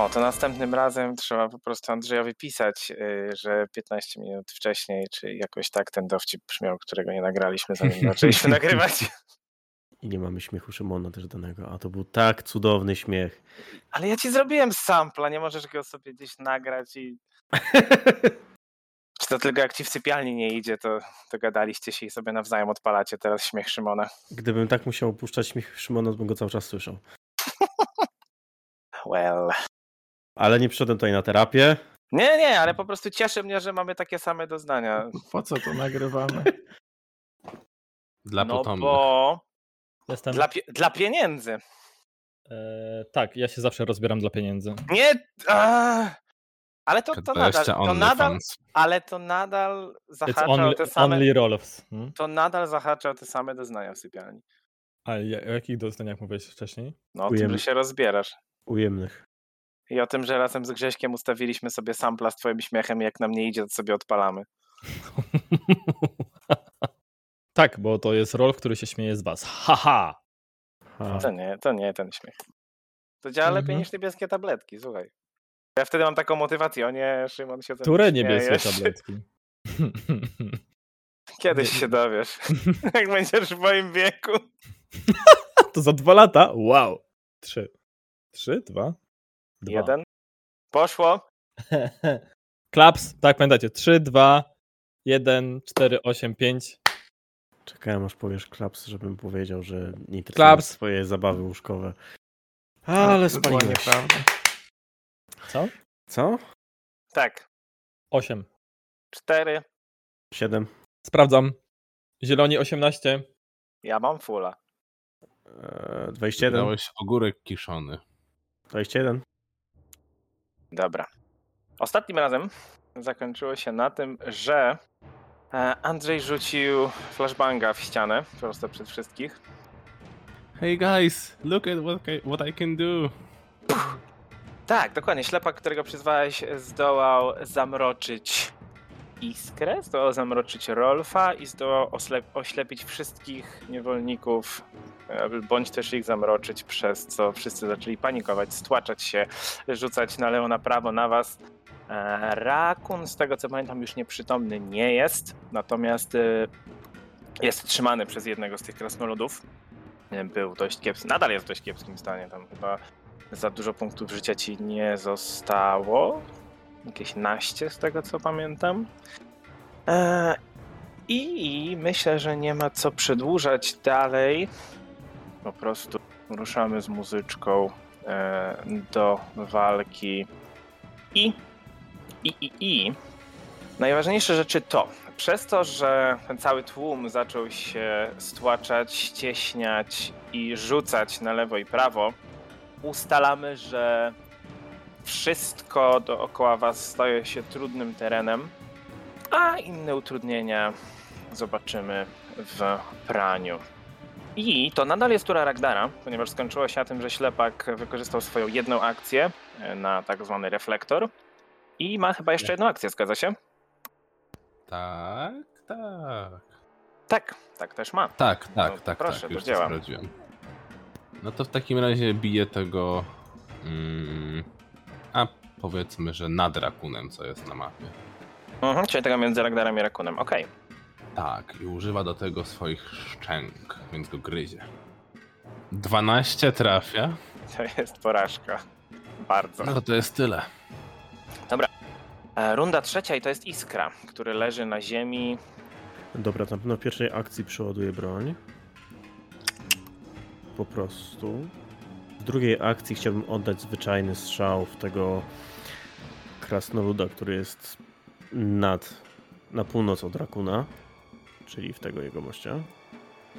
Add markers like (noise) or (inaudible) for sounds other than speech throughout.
No, to następnym razem trzeba po prostu Andrzejowi pisać, y, że 15 minut wcześniej, czy jakoś tak ten dowcip brzmiał, którego nie nagraliśmy, zanim zaczęliśmy (laughs) nagrywać. I nie mamy śmiechu Szymona też danego, a to był tak cudowny śmiech. Ale ja ci zrobiłem sampla, nie możesz go sobie gdzieś nagrać i... (laughs) Czy to tylko jak ci w sypialni nie idzie, to, to gadaliście się i sobie nawzajem odpalacie teraz śmiech Szymona. Gdybym tak musiał opuszczać śmiech Szymona, to bym go cały czas słyszał. (laughs) Well. Ale nie przyszedłem tutaj na terapię. Nie, nie, ale po prostu cieszy mnie, że mamy takie same doznania. Po co to nagrywamy? (laughs) Dla No potomnych. bo Jestem. dla, pie- dla pieniędzy. E, tak, ja się zawsze rozbieram dla pieniędzy. Nie. A, ale to, to nadal, to nadal, ale to nadal It's zahacza o only, te same, only rolls. Hmm? to nadal zahacza o te same doznania w sypialni. A ja- o jakich doznaniach mówiłeś wcześniej? No o tym, że się rozbierasz. Ujemnych. I o tym, że razem z Grześkiem ustawiliśmy sobie sampla z twoim śmiechem jak nam nie idzie, to sobie odpalamy. (laughs) tak, bo to jest rol, który się śmieje z was. Haha! Ha. To nie, to nie ten śmiech. To działa lepiej Mhm. niż niebieskie tabletki, słuchaj. Ja wtedy mam taką motywację, o nie, Szymon się Które niebieskie (laughs) tabletki? Kiedyś się dowiesz, (laughs) jak będziesz w moim wieku. to za dwa lata? Wow! Trzy. Trzy? Dwa? Dwa. Jeden. Poszło. (laughs) Klaps, tak pamiętacie. Trzy, dwa, jeden, cztery, osiem, pięć. Czekałem aż powiesz klaps, żebym powiedział, że nie interesują Klaps. swoje zabawy łóżkowe. Ale spaliłeś. Co? Co? Tak. Osiem. Cztery. Siedem. Sprawdzam. Zieloni 18. Ja mam fulla. Eee, 21. Dałeś ogórek kiszony. 21. Dobra. Ostatnim razem zakończyło się na tym, że e, Andrzej rzucił flashbanga w ścianę prosto przed wszystkich. Hey guys, look at what I, what I can do. Tak, dokładnie. Ślepak, którego przyzwałeś, zdołał zamroczyć iskrę, zdołał zamroczyć Rolfa i zdołał oslep- oślepić wszystkich niewolników, e, bądź też ich zamroczyć, przez co wszyscy zaczęli panikować, stłaczać się, rzucać na lewo, na prawo, na was. E, Rakun, z tego co pamiętam, już nieprzytomny nie jest, natomiast e, jest trzymany przez jednego z tych krasnoludów. Był dość kiepski, nadal jest w dość kiepskim stanie, tam chyba za dużo punktów życia ci nie zostało. Jakieś naście z tego co pamiętam. Eee, I myślę, że nie ma co przedłużać dalej. Po prostu ruszamy z muzyczką e, do walki. I, i, i, i. Najważniejsze rzeczy to, przez to, że ten cały tłum zaczął się stłaczać, ścieśniać i rzucać na lewo i prawo, ustalamy, że wszystko dookoła was staje się trudnym terenem, a inne utrudnienia zobaczymy w praniu. I to nadal jest tura Ragdara, ponieważ skończyło się na tym, że ślepak wykorzystał swoją jedną akcję e, na tak zwany reflektor i ma chyba jeszcze jedną akcję, zgadza się? Tak, tak. Tak, tak też ma. Tak, tak, No, tak, proszę, tak, to już. No to w takim razie biję tego. Mm, powiedzmy, że nad rakunem, co jest na mapie. Mhm, czyli tego między Ragdarem i Rakunem, okej. Tak, i używa do tego swoich szczęk, więc go gryzie. 12 trafia. To jest porażka. Bardzo. No to to jest tyle. E, Runda trzecia i to jest Iskra, który leży na ziemi. Dobra, to na pewno w pierwszej akcji przeładuję broń. Po prostu. W drugiej akcji chciałbym oddać zwyczajny strzał w tego krasnoluda, który jest nad, na północ od Rakuna, czyli w tego jego mościa.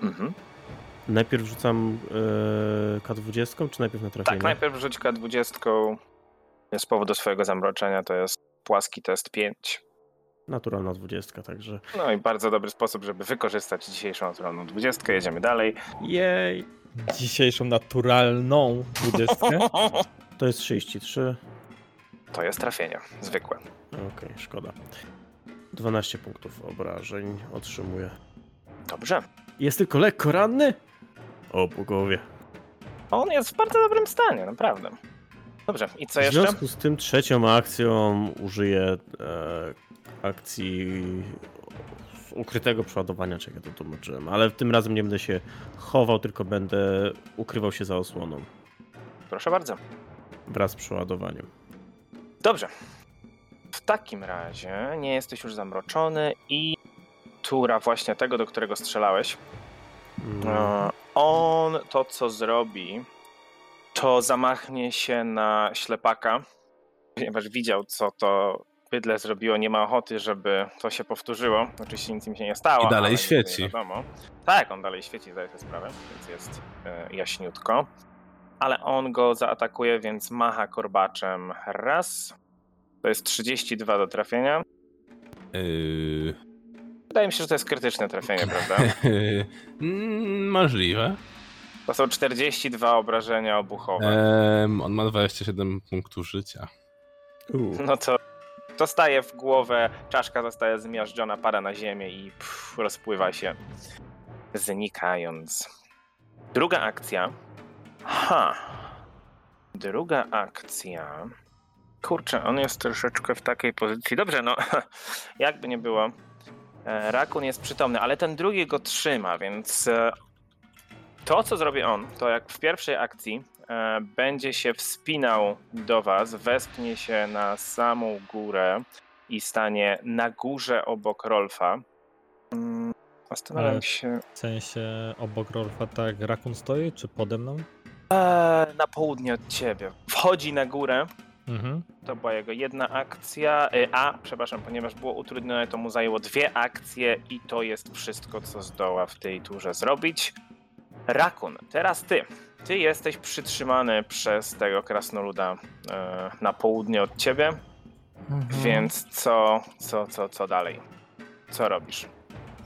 Mhm. Najpierw rzucam e, K20, czy najpierw na trafienie? Tak, najpierw rzuć K20 z powodu swojego zamroczenia, to jest płaski test 5. Naturalna 20, także. No i bardzo dobry sposób, żeby wykorzystać dzisiejszą naturalną 20. Jedziemy dalej. Jej! Dzisiejszą naturalną dwudziestkę. (laughs) To jest 33. To jest trafienie, zwykłe. Okej, szkoda. 12 punktów obrażeń otrzymuję. Dobrze. Jest tylko lekko ranny? O, po głowie. On jest w bardzo dobrym stanie, naprawdę. Dobrze, i co W jeszcze? związku z tym trzecią akcją użyję e, akcji ukrytego przeładowania, czego ja to tłumaczyłem, ale tym razem nie będę się chował, tylko będę ukrywał się za osłoną Proszę bardzo. wraz z przeładowaniem. Dobrze. W takim razie nie jesteś już zamroczony i tura właśnie tego, do którego strzelałeś. Mm. On to, co zrobi, to zamachnie się na ślepaka, ponieważ widział, co to bydle zrobiło. Nie ma ochoty, żeby to się powtórzyło. Oczywiście nic im się nie stało. I dalej ale świeci. Tak, on dalej świeci, zdaje sobie sprawę, więc jest e, jaśniutko. Ale on go zaatakuje, więc macha korbaczem raz. To jest 32 do trafienia. Yy... Wydaje mi się, że to jest krytyczne trafienie, (laughs) prawda? Mm, Możliwe. To są 42 obrażenia obuchowe. On ma 27 punktów życia. U. No to dostaje w głowę, czaszka zostaje zmiażdżona, pada na ziemię i pff, rozpływa się, znikając. Druga akcja. Ha. Druga akcja. Kurczę, on jest troszeczkę w takiej pozycji. Dobrze, no (laughs) jakby nie było. e, Rakun jest przytomny, ale ten drugi go trzyma, więc e, to, co zrobi on, to jak w pierwszej akcji e, będzie się wspinał do was, wespnie się na samą górę i stanie na górze obok Rolfa. Mm, Zastanawiam się. W sensie obok Rolfa tak Rakun stoi, czy pode mną? E, na południe od ciebie. Wchodzi na górę. Mhm. To była jego jedna akcja. e, A, przepraszam, ponieważ było utrudnione, to mu zajęło dwie akcje i to jest wszystko, co zdoła w tej turze zrobić. Rakun, teraz ty. Ty jesteś przytrzymany przez tego krasnoluda e, na południe od ciebie, Mhm. więc co, co, co, co dalej? Co robisz?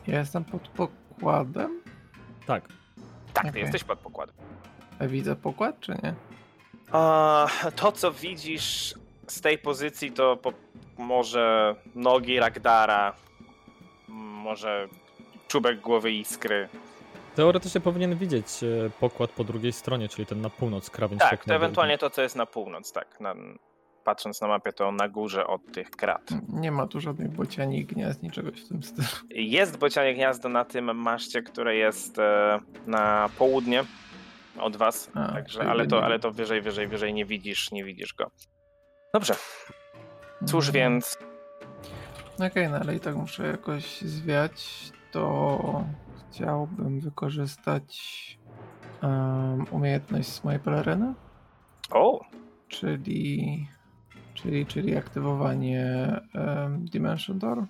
Ja jestem pod pokładem. Tak. Tak, ty Okej. jesteś pod pokładem. A widzę pokład, czy nie? A, to, co widzisz z tej pozycji, to po, może nogi Ragdara, może czubek głowy iskry. Teoretycznie powinien widzieć e, pokład po drugiej stronie, czyli ten na północ, krawędź Tak, to ewentualnie to, co jest na północ, tak. Na, patrząc na mapie, to na górze od tych krat. Nie ma tu żadnych bociani, gniazd, niczego w tym stylu. Jest bocianie gniazdo na tym maszcie, które jest e, na południe od was, A, także, ale to, ale to wyżej, wyżej, wyżej nie widzisz, nie widzisz go. Dobrze, cóż Mhm. więc, Okej, no ale i tak muszę jakoś zwiać, to chciałbym wykorzystać um, umiejętność z mojej peleryny, o, czyli, czyli, czyli aktywowanie um, Dimension Door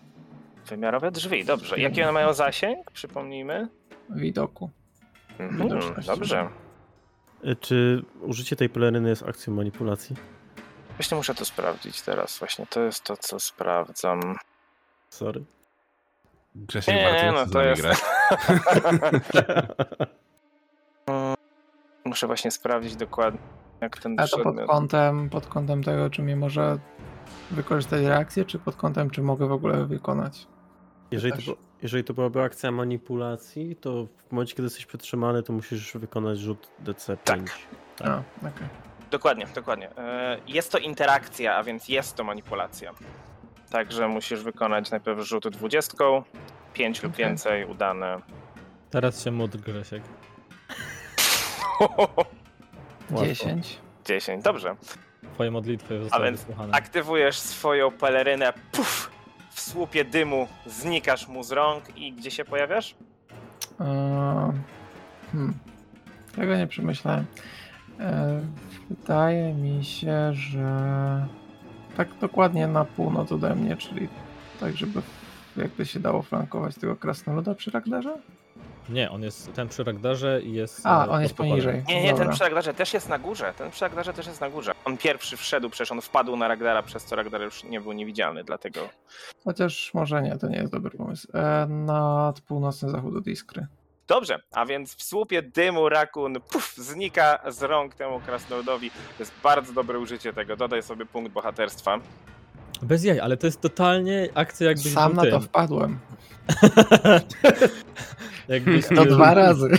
wymiarowe drzwi, dobrze. Jaki one mają zasięg, przypomnijmy? widoku. Mhm, dobrze. Czy użycie tej peleryny jest akcją manipulacji? Właśnie muszę to sprawdzić teraz. Właśnie to jest to, co sprawdzam. Sorry. Grzesiek Nie, bardzo no to jest... grać. (laughs) muszę właśnie sprawdzić dokładnie, jak ten A to pod kątem, pod kątem tego, czy mnie może wykorzystać reakcję, czy pod kątem, czy mogę w ogóle wykonać. Jeżeli to, jeżeli to byłaby akcja manipulacji, to w momencie, kiedy jesteś przytrzymany, to musisz wykonać rzut DC5. Tak. Tak. A, okej. Dokładnie, dokładnie. E, Jest to interakcja, a więc jest to manipulacja. Także musisz wykonać najpierw rzut dwudziestką, pięć lub Okej. więcej, udane. Teraz się módl Grzesiek. (laughs) Łatwo. 10. 10, dobrze. Twoje modlitwy zostały więc wysłuchane. Aktywujesz swoją pelerynę, puf, słupie dymu znikasz mu z rąk i gdzie się pojawiasz? Eee, hmm. Tego nie przemyślałem. Eee, wydaje mi się, że tak dokładnie na północ ode mnie, czyli tak, żeby jakby się dało flankować tego krasnoluda przy Ragdarze? Nie, on jest ten przy Ragdarze i jest. A, e, on jest poniżej. Nie, nie, ten Dobra. przy Ragdarze też jest na górze. Ten przy Ragdarze też jest na górze. On pierwszy wszedł, przecież on wpadł na Ragdara, przez co Ragdar już nie był niewidzialny, dlatego... Chociaż może nie, to nie jest dobry pomysł. Eee, nad północny zachód od Iskry. Dobrze, a więc w słupie dymu rakun puf, znika z rąk temu krasnoludowi. To jest bardzo dobre użycie tego. Dodaj sobie punkt bohaterstwa. Bez jaj, ale to jest totalnie akcja jakbyś Sam na to wpadłem. (laughs) jakbyś To dwa razy.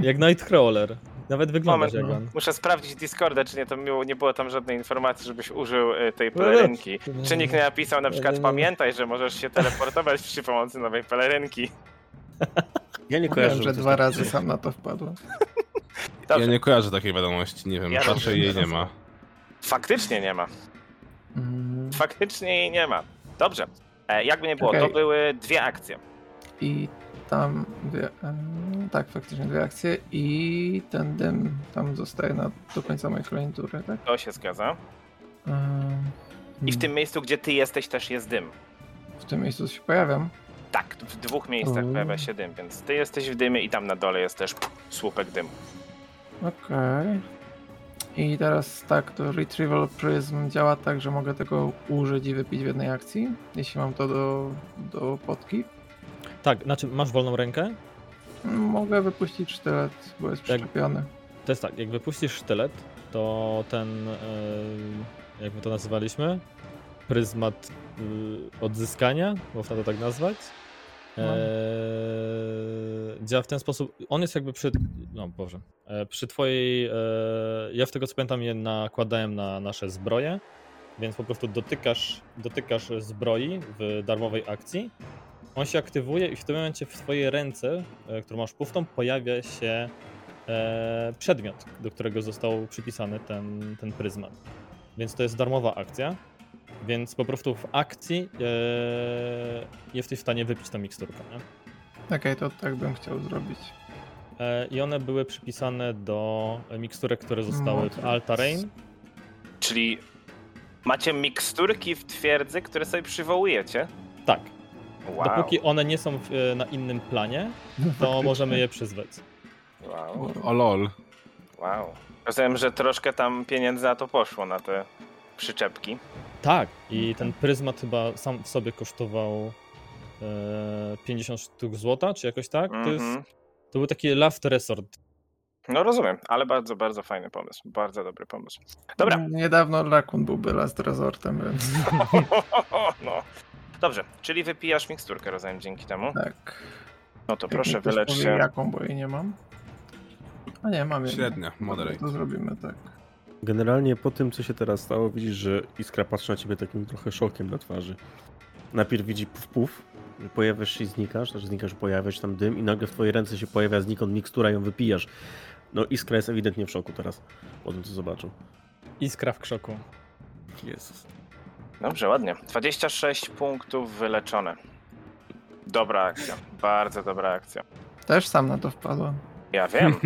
Jak Nightcrawler. Nawet Moment, jak on. Muszę sprawdzić Discorda, czy nie, to miło, nie było tam żadnej informacji, żebyś użył y, tej pelerynki. Czy nikt nie napisał na przykład pamiętaj, że możesz się teleportować przy pomocy nowej pelerynki. (laughs) Ja nie Wiem, kojarzę, że żeby coś dwa razy sam na to wpadłem. Dobrze, Ja nie kojarzę takiej wiadomości, nie wiem, Ja patrzę jej nie ma. faktycznie nie ma. Mm, Faktycznie jej nie ma. Dobrze. E, jakby nie było, to Okej. były dwie akcje. I tam dwie, em, tak, faktycznie dwie akcje i ten dym tam zostaje na, do końca mojej kolejnej tury, tak? To się zgadza. Em, I w hmm, tym miejscu, gdzie ty jesteś, też jest dym. w tym miejscu się pojawiam. Tak, w dwóch miejscach Mm. pojawia się dym, więc ty jesteś w dymie i tam na dole jest też słupek dymu. Okej. I teraz tak, to Retrieval Prism działa tak, że mogę tego użyć i wypić w jednej akcji, jeśli mam to do, do potki. Tak, znaczy masz wolną rękę? Mogę wypuścić sztylet, bo jest Tak. przyczepiony. To jest tak, jak wypuścisz sztylet, to ten, e, jak my to nazywaliśmy, pryzmat e, odzyskania, można to tak nazwać, e, No. Działa w ten sposób, on jest jakby przy, no Boże, e, przy twojej, e, ja w tego co pamiętam je nakładałem na nasze zbroje, więc po prostu dotykasz, dotykasz zbroi w darmowej akcji, on się aktywuje i w tym momencie w twojej ręce, e, którą masz pustą, pojawia się przedmiot, do którego został przypisany ten, ten pryzmat. Więc to jest darmowa akcja. Więc po prostu w akcji jesteś w stanie wypić tą miksturkę. Nie? Okej, to tak bym chciał zrobić. E, I one były przypisane do miksturek, które zostały w No to- Altarain. Czyli macie miksturki w twierdzy, które sobie przywołujecie. Tak. Wow. Dopóki one nie są w, e, na innym planie, to możemy je przyzwać. Wow. O lol. wow. Rozumiem, że troszkę tam pieniędzy na to poszło, na te przyczepki. Tak, i ten pryzmat chyba sam w sobie kosztował 50 sztuk złota, czy jakoś tak? To, jest, Mhm. to był taki Last Resort. No rozumiem, ale bardzo, bardzo fajny pomysł. Bardzo dobry pomysł. Dobra. Niedawno Rakun byłby last resortem, więc (laughs) (laughs) no. Dobrze, czyli wypijasz miksturkę, rozumiem, dzięki temu. tak. No to Jak proszę, wylecz się. jaką, bo jej nie mam. A nie, mam jedną. Średnia, Dobra, moderate. To zrobimy tak. Generalnie po tym, co się teraz stało, widzisz, że Iskra patrzy na ciebie takim trochę szokiem na twarzy. Najpierw widzi puf puf, pojawiasz się i znikasz, znaczy znikasz, pojawia się tam dym i nagle w twojej ręce się pojawia znikąd mikstura i ją wypijasz. No Iskra jest ewidentnie w szoku teraz, po tym co zobaczył. Iskra w krzoku. Jezus. Dobrze, ładnie. 26 punktów wyleczone. Dobra akcja. Bardzo dobra akcja. Też sam na to wpadłem. Ja wiem. (laughs)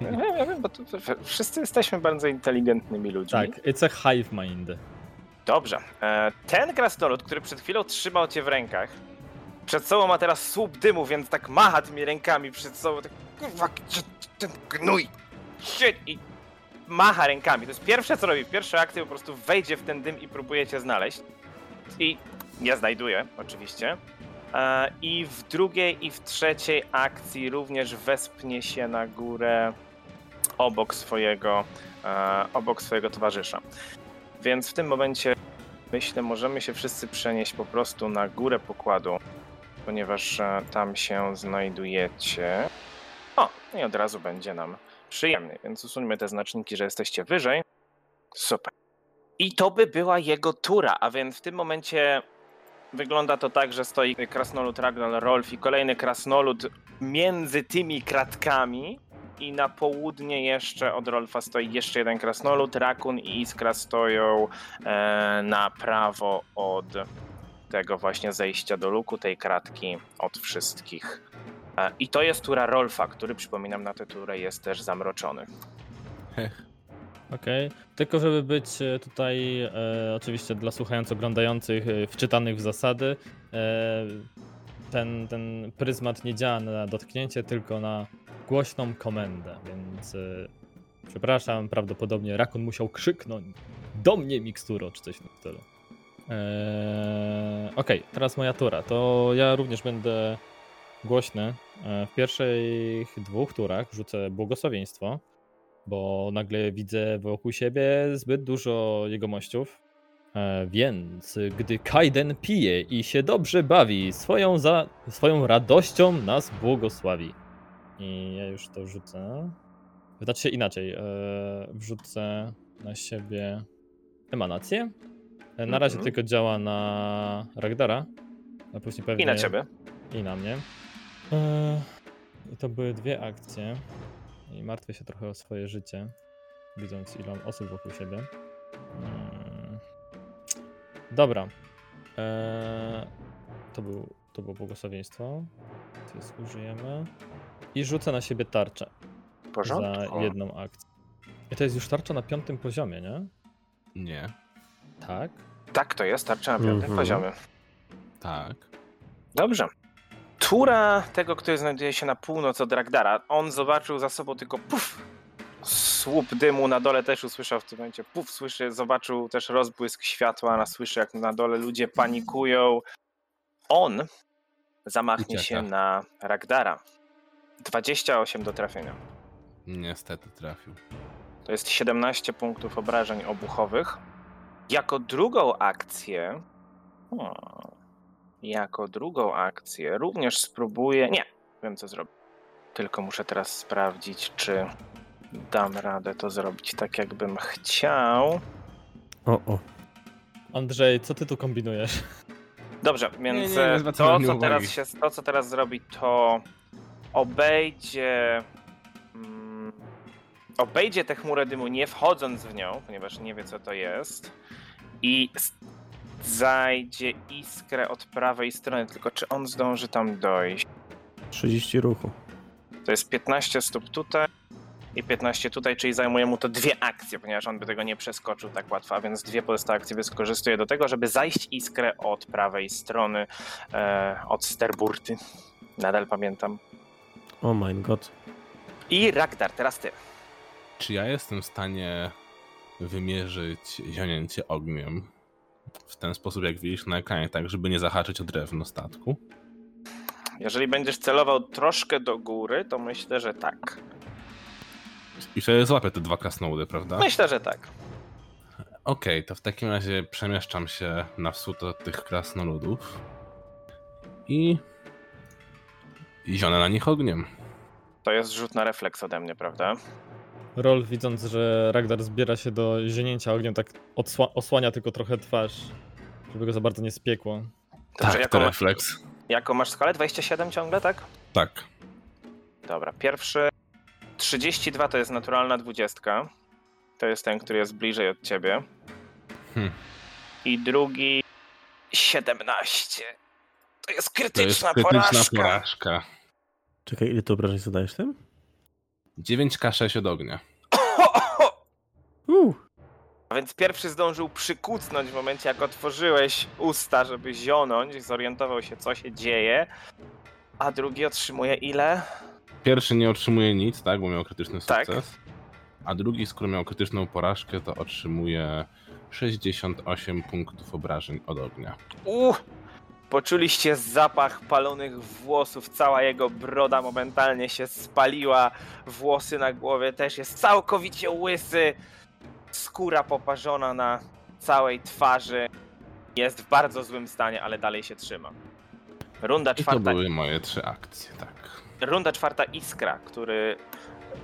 Ja wiem, ja wiem, bo tu wszyscy jesteśmy bardzo inteligentnymi ludźmi. Tak, it's a hive mind. Dobrze. E, Ten krasnolud, który przed chwilą trzymał cię w rękach, przed sobą ma teraz słup dymu, więc tak macha tymi rękami przed sobą, tak kurwa, ten gnój, siedź i macha rękami. To jest pierwsze, co robi. W pierwszej akcji po prostu wejdzie w ten dym i próbuje cię znaleźć. I nie znajduje, oczywiście. E, I w drugiej i w trzeciej akcji również wespnie się na górę obok swojego, e, obok swojego towarzysza. Więc w tym momencie myślę, możemy się wszyscy przenieść po prostu na górę pokładu, ponieważ e, tam się znajdujecie. O, i od razu będzie nam przyjemnie, więc usuńmy te znaczniki, że jesteście wyżej. Super. I to by była jego tura, a więc w tym momencie wygląda to tak, że stoi krasnolud Ragnar Rolf i kolejny krasnolud między tymi kratkami i na południe jeszcze od Rolfa stoi jeszcze jeden krasnolud, Rakun i Iskra stoją e, na prawo od tego właśnie zejścia do luku, tej kratki od wszystkich. E, I to jest tura Rolfa, który przypominam na tę turę jest też zamroczony. Okej. Tylko żeby być e, tutaj, e, oczywiście dla słuchających, oglądających, e, wczytanych w zasady, e, ten, ten pryzmat nie działa na dotknięcie, tylko na głośną komendę, więc e, przepraszam, prawdopodobnie Rakun musiał krzyknąć do mnie miksturo, czy coś w tym stylu. Eee, Okej, teraz moja tura. To ja również będę głośny. E, W pierwszych dwóch turach rzucę błogosławieństwo bo nagle widzę wokół siebie zbyt dużo jegomościów. E, więc gdy Kaiden pije i się dobrze bawi, swoją, za, swoją radością nas błogosławi. I ja już to rzucę. Znaczy inaczej, e, wrzucę na siebie emanację. E, Na razie Mhm. tylko działa na Ragdara, a później pewnie I na ciebie. i na mnie. E, I to były dwie akcje. I martwię się trochę o swoje życie, widząc ile mam osób wokół siebie. Mm. Dobra. E, to, był, to było błogosławieństwo. Więc użyjemy. I rzucę na siebie tarczę W porządku. za jedną akcję. I to jest już tarcza na piątym poziomie, nie? Nie. Tak. Tak, to jest tarcza na piątym Mhm. poziomie. Tak. Dobrze. Tura tego, który znajduje się na północ od Ragdara, on zobaczył za sobą tylko puf, słup dymu, na dole też usłyszał w tym momencie puf, słyszy, zobaczył też rozbłysk światła, na słyszy jak na dole ludzie panikują. On zamachnie się na Ragdara. 28 do trafienia. Niestety trafił. To jest 17 punktów obrażeń obuchowych. Jako drugą akcję. O, jako drugą akcję również spróbuję. Nie, wiem co zrobię. Tylko muszę teraz sprawdzić, czy dam radę to zrobić tak, jakbym chciał. O, o. Andrzej, co ty tu kombinujesz? Dobrze, więc nie, nie e, zwracam to, co teraz się, to, co teraz zrobi, to obejdzie. Mm, obejdzie tę chmurę dymu, nie wchodząc w nią, ponieważ nie wie, co to jest. I zajdzie iskrę od prawej strony, tylko czy on zdąży tam dojść? 30 ruchu. To jest 15 stóp tutaj i 15 tutaj, czyli zajmuje mu to dwie akcje, ponieważ on by tego nie przeskoczył tak łatwo, a więc dwie pozostałe akcje wykorzystuje do tego, żeby zajść iskrę od prawej strony, e, od sterburty. Nadal pamiętam. Oh my god. I Ragdar, teraz ty. Czy ja jestem w stanie wymierzyć zionięcie ogniem w ten sposób, jak widzisz na ekranie, tak, żeby nie zahaczyć o drewno statku? Jeżeli będziesz celował troszkę do góry, to myślę, że tak. I wtedy złapię te dwa krasnoludy, prawda? Myślę, że tak. Okej, to w takim razie przemieszczam się na wschód od tych krasnoludów i i zionę na nich ogniem. To jest rzut na refleks ode mnie, prawda? Rol, widząc, że Ragdar zbiera się do zienięcia ogniem, tak odsła- osłania tylko trochę twarz, żeby go za bardzo nie spiekło. Dobrze, tak, jaką, to masz, refleks. jaką masz skalę? 27 ciągle, tak? Tak. Dobra, pierwszy 32 to jest naturalna 20. To jest ten, który jest bliżej od ciebie. Hmm. I drugi 17. To jest To jest krytyczna, krytyczna porażka. porażka. Czekaj, ile to obrażeń zadajesz tym? 9K6 od ognia. (coughs) Uh. A więc pierwszy zdążył przykucnąć w momencie, jak otworzyłeś usta, żeby zionąć, zorientował się, co się dzieje. A drugi otrzymuje ile? Pierwszy nie otrzymuje nic, tak, bo miał krytyczny Tak. sukces. A drugi, skoro miał krytyczną porażkę, to otrzymuje 68 punktów obrażeń od ognia. Uuu! Poczuliście zapach palonych włosów, cała jego broda momentalnie się spaliła, włosy na głowie też jest całkowicie łysy, skóra poparzona na całej twarzy. Jest w bardzo złym stanie, ale dalej się trzyma. Runda I to czwarta, były moje trzy akcje, tak. runda czwarta Iskra, który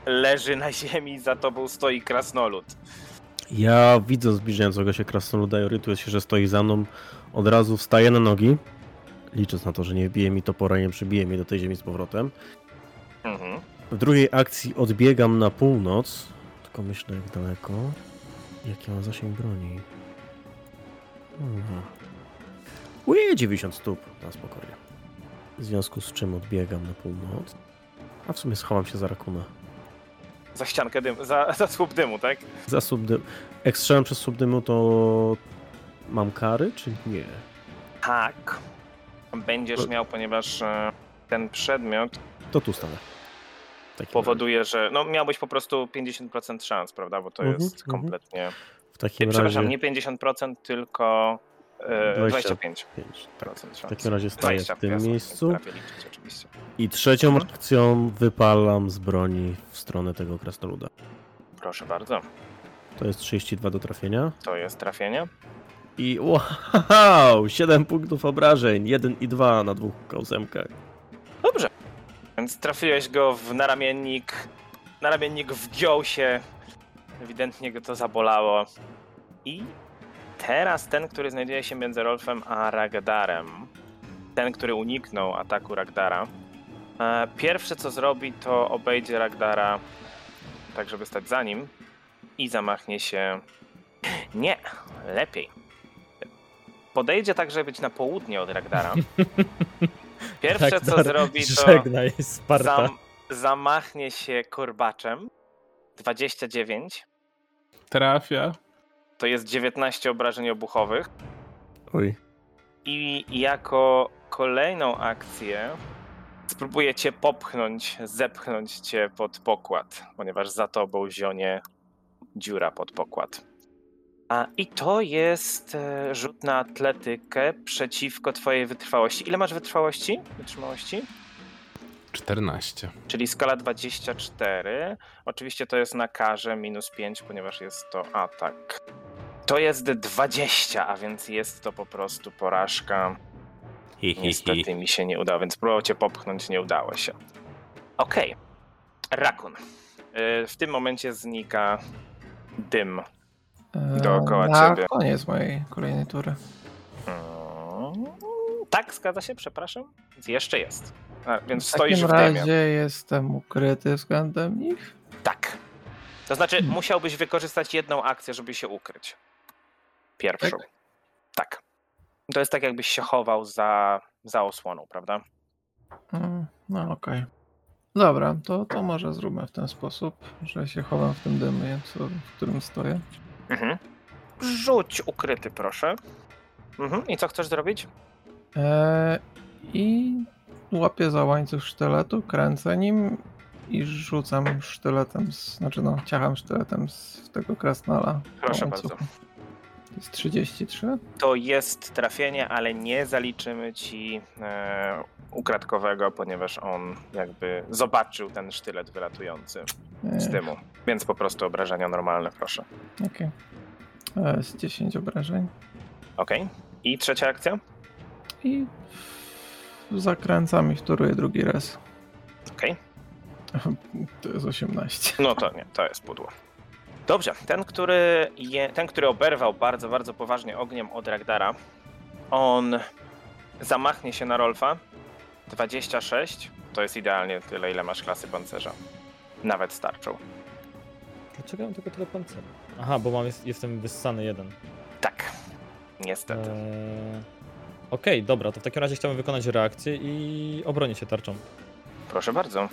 leży na ziemi, za tobą stoi krasnolud. Ja widzę zbliżającego się krasnoluda i orientuję się, że stoi za mną. Od razu wstaję na nogi, licząc na to, że nie wbije mi topora nie przybije mnie do tej ziemi z powrotem. Mhm. W drugiej akcji odbiegam na północ, tylko myślę jak daleko. Jaki mam zasięg broni? Mhm. Uje, 90 stóp, na spokojnie. W związku z czym odbiegam na północ. A w sumie schowam się za rakuna. Za ściankę dymu, za, za słup dymu, tak? Za subdym. Jak strzelam przez subdymu, to mam kary, czy nie? Tak. Będziesz miał, ponieważ e, ten przedmiot To tu stanę. Powoduje, że no miałbyś po prostu 50% szans, prawda? Bo to Mhm, jest mhm. kompletnie. razie. W takim Przepraszam, razie. nie 50%, tylko e, 20. 25% pięć, tak. W takim razie staję 20, w tym miejscu. liczyć. I trzecią Mhm. akcją wypalam z broni w stronę tego krasnoluda. Proszę bardzo, To jest 32 do trafienia. to jest trafienie. I wow! (laughs) 7 punktów obrażeń. 1 i 2 na dwóch kołsemkach. Dobrze. Więc trafiłeś go w naramiennik. naramiennik wgiął się, ewidentnie go to zabolało. I teraz ten, który znajduje się między Rolfem a Ragdarem, ten, który uniknął ataku Ragdara, e, pierwsze co zrobi, to obejdzie Ragdara tak, żeby stać za nim i zamachnie się. Nie, lepiej. Podejdzie tak, żeby być na południe od Ragdara. (laughs) Pierwsze co Ragnar, zrobi, to Żegnaj, Sparta. zam, zamachnie się korbaczem. 29. Trafia. To jest 19 obrażeń obuchowych. Oj. I jako kolejną akcję spróbuję cię popchnąć, zepchnąć cię pod pokład, ponieważ za tobą zionie dziura pod pokład. A i to jest e, rzut na atletykę przeciwko twojej wytrwałości. Ile masz wytrwałości? Wytrzymałości? 14. Czyli skala 24. Oczywiście to jest na karze minus 5, ponieważ jest to atak. To jest 20, a więc jest to po prostu porażka. Hi, hi, Niestety hi. mi się nie udało, więc próbował cię popchnąć, nie udało się. Okej. Rakun. Y, W tym momencie znika dym. E, Dookoła na ciebie. koniec mojej kolejnej tury. Mm, Tak, zgadza się, przepraszam. Jeszcze jest. A, więc W stoisz takim w dymie. razie jestem ukryty względem nich. Tak. To znaczy, Hmm. musiałbyś wykorzystać jedną akcję, żeby się ukryć. Pierwszą. Tak? Tak. To jest tak, jakbyś się chował za, za osłoną, prawda? Mm, No okej. Dobra, to, to może zróbmy w ten sposób, że się chowam w tym dymie, w którym stoję. Mhm. Rzuć ukryty, proszę. Mhm. I co chcesz zrobić? E, I łapię za łańcuch sztyletu, kręcę nim i rzucam sztyletem, z, znaczy no, ciacham sztyletem z tego krasnala. Proszę łańcuchu. bardzo. To jest 33. To jest trafienie, ale nie zaliczymy ci e, ukradkowego, ponieważ on jakby zobaczył ten sztylet wylatujący z dymu. Więc po prostu obrażenia normalne, proszę. Okej. E, Z 10 obrażeń. Okej. I trzecia akcja? I zakręcam i wtóruję drugi raz. Okej. (laughs) To jest 18. No to nie, to jest pudło. Dobrze, ten, który, je, ten, który oberwał bardzo, bardzo poważnie ogniem od Ragdara, on zamachnie się na Rolfa. 26 to jest idealnie tyle, ile masz klasy pancerza. Nawet starczą. Dlaczego mam tylko tyle pancerza? Aha, bo mam, jest, jestem wyssany jeden. Tak, niestety. Eee... Okej, dobra, to w takim razie chciałbym wykonać reakcję i obronić się tarczą. Proszę bardzo. Eee,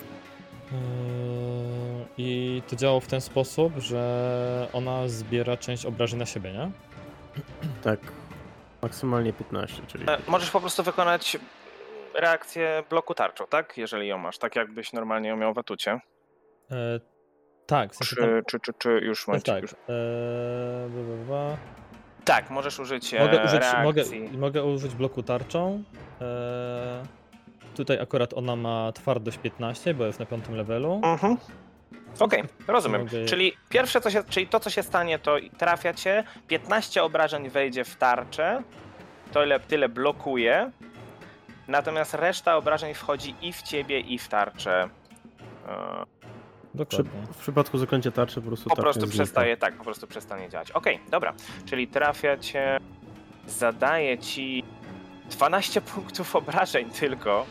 I to działało w ten sposób, że ona zbiera część obrażeń na siebie, nie? Tak. Maksymalnie 15, czyli. E, Możesz po prostu wykonać reakcję bloku tarczą, tak? Jeżeli ją masz, tak jakbyś normalnie ją miał w atucie. Eee, tak, w sensie tam... Czy, czy, czy, czy już Jest momencie, tak. już. Bla. Tak, możesz użyć e, Mogę użyć, mogę, reakcji. mogę użyć bloku tarczą. Eee, tutaj akurat ona ma twardość 15, bo jest na piątym levelu. Mhm. Okej, rozumiem. Mogę- Czyli pierwsze, co się, czyli to, co się stanie, to trafia cię, 15 obrażeń wejdzie w tarczę, to ile, tyle blokuje, natomiast reszta obrażeń wchodzi i w ciebie, i w tarczę. E, Przy, w przypadku zaklęcia tarczy po prostu Po tarcza prostu znika. przestaje, tak, po prostu przestanie działać. Okej, dobra, czyli trafia cię, zadaje ci 12 punktów obrażeń tylko,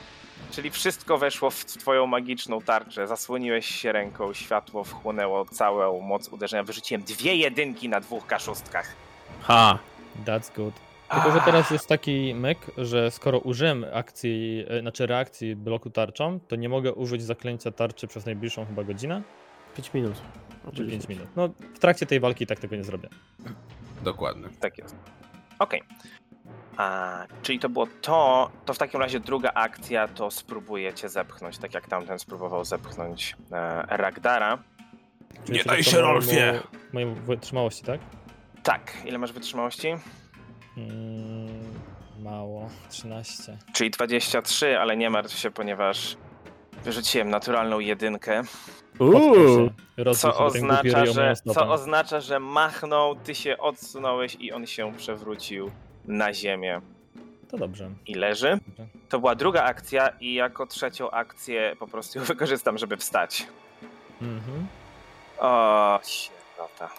czyli wszystko weszło w twoją magiczną tarczę, zasłoniłeś się ręką, światło wchłonęło całą moc uderzenia, wyrzuciłem dwie jedynki na dwóch kaszustkach. Ha! That's good. Tylko, że teraz jest taki myk, że skoro użyłem akcji, e, znaczy reakcji bloku tarczą, to nie mogę użyć zaklęcia tarczy przez najbliższą chyba godzinę, 5 minut. czy Oczywiście. 5 minut. No, w trakcie tej walki i tak tego nie zrobię. Dokładnie. Tak jest. Okej. A, czyli to było to, to w takim razie druga akcja to spróbujecie zepchnąć, tak jak tamten spróbował zepchnąć e, Ragdara. Czyli Nie daj się, mojemu- Rolfie! Mojej wytrzymałości, tak? Tak, ile masz wytrzymałości? Mm, mało. 13. Czyli 23, ale nie martw się, ponieważ wyrzuciłem naturalną jedynkę, Uuu! Co oznacza, że, co oznacza, że machnął, ty się odsunąłeś i on się przewrócił na ziemię To dobrze. i leży. Dobrze. To była druga akcja i jako trzecią akcję po prostu ją (laughs) wykorzystam, żeby wstać. Mhm. O, sierota.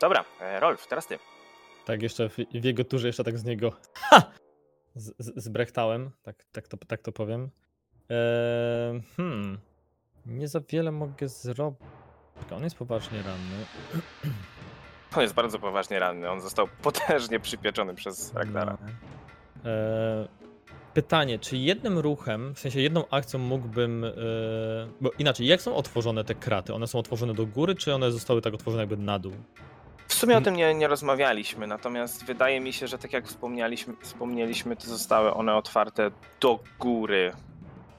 Dobra, e, Rolf, teraz ty. Tak, jeszcze w, w jego turze jeszcze tak z niego ha! Z, z, zbrechtałem, tak, tak, to, tak to powiem. Eee, hmm. Nie za wiele mogę zrobić. On jest poważnie ranny. (clears throat) On jest bardzo poważnie ranny. On został (laughs) potężnie przypieczony przez Ragnara. No. Eee, pytanie, czy jednym ruchem, w sensie jedną akcją mógłbym. Eee, bo inaczej, jak są otworzone te kraty? One są otworzone do góry, czy one zostały tak otworzone jakby na dół? W sumie o tym nie, nie rozmawialiśmy, natomiast wydaje mi się, że tak jak wspomnieliśmy, wspomnieliśmy, to zostały one otwarte do góry.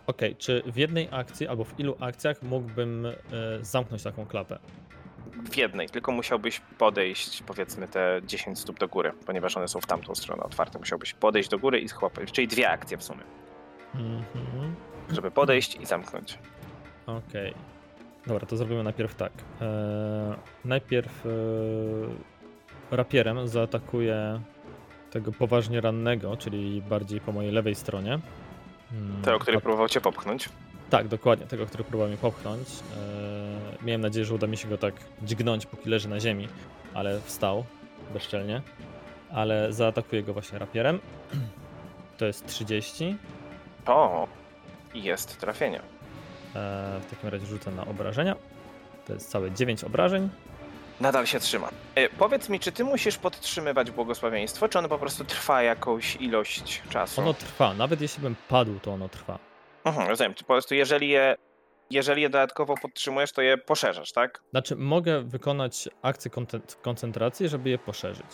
Okej, czy w jednej akcji albo w ilu akcjach mógłbym e, zamknąć taką klapę? W jednej, tylko musiałbyś podejść powiedzmy te 10 stóp do góry, ponieważ one są w tamtą stronę otwarte. Musiałbyś podejść do góry i schłapać, czyli dwie akcje w sumie, Mhm. żeby podejść i zamknąć. Okej. Dobra, to zrobimy najpierw tak. Eee, najpierw e, rapierem zaatakuję tego poważnie rannego, czyli bardziej po mojej lewej stronie. Mm, Te, o której a- próbował cię popchnąć. Tak, dokładnie, tego, który próbował mnie popchnąć. Eee, miałem nadzieję, że uda mi się go tak dźgnąć, póki leży na ziemi, ale wstał bezczelnie. Ale zaatakuję go właśnie rapierem. (clears throat) To jest 30. O, jest trafienie. Eee, w takim razie rzucę na obrażenia. To jest całe 9 obrażeń. Nadal się trzyma. E, powiedz mi, czy ty musisz podtrzymywać błogosławieństwo, czy ono po prostu trwa jakąś ilość czasu? Ono trwa, nawet jeśli bym padł, to ono trwa. Mhm, rozumiem. Po prostu jeżeli je, jeżeli je dodatkowo podtrzymujesz, to je poszerzasz, tak? Znaczy, mogę wykonać akcję koncentracji, żeby je poszerzyć.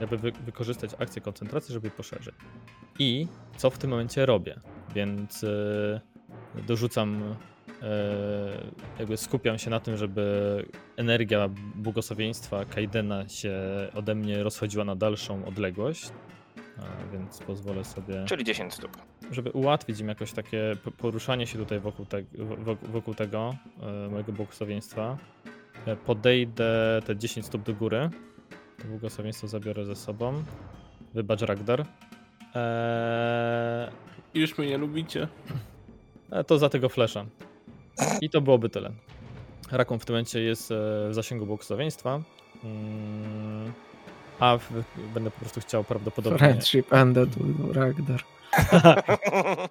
Żeby wy- wykorzystać akcję koncentracji, żeby je poszerzyć. I co w tym momencie robię? Więc yy, dorzucam, yy, jakby skupiam się na tym, żeby energia błogosławieństwa Kaidena się ode mnie rozchodziła na dalszą odległość. A, więc pozwolę sobie Czyli 10 stóp. żeby ułatwić im jakoś takie poruszanie się tutaj wokół, te, wo- wokół tego e, mojego błogosławieństwa, e, podejdę te 10 stóp do góry. To błogosławieństwo zabiorę ze sobą. Wybacz, Ragdar. Eee, Już mnie nie lubicie. e, to za tego flesza. I to byłoby tyle. Rakon w tym momencie jest w zasięgu błogosławieństwa. Mm, a w, będę po prostu chciał prawdopodobnie. Friendship ended with Ragnar. (laughs)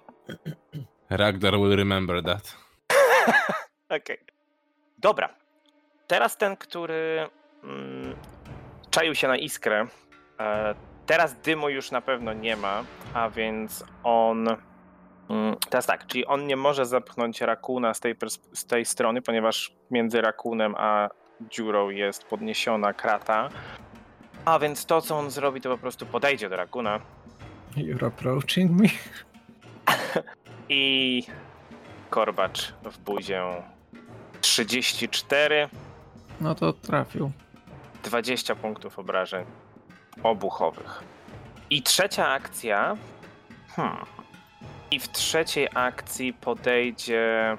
Ragnar will remember that. (laughs) Okej. Dobra. Teraz ten, który mm, czaił się na iskrę. E, teraz dymu już na pewno nie ma, a więc on. Mm, teraz tak, czyli on nie może zepchnąć rakuna z tej, z tej strony, ponieważ między rakunem a dziurą jest podniesiona krata. A więc to, co on zrobi, to po prostu podejdzie do rakuna You're approaching me? i korbacz w buzię 34. No to trafił. 20 punktów obrażeń obuchowych. I trzecia akcja. Hmm. I w trzeciej akcji podejdzie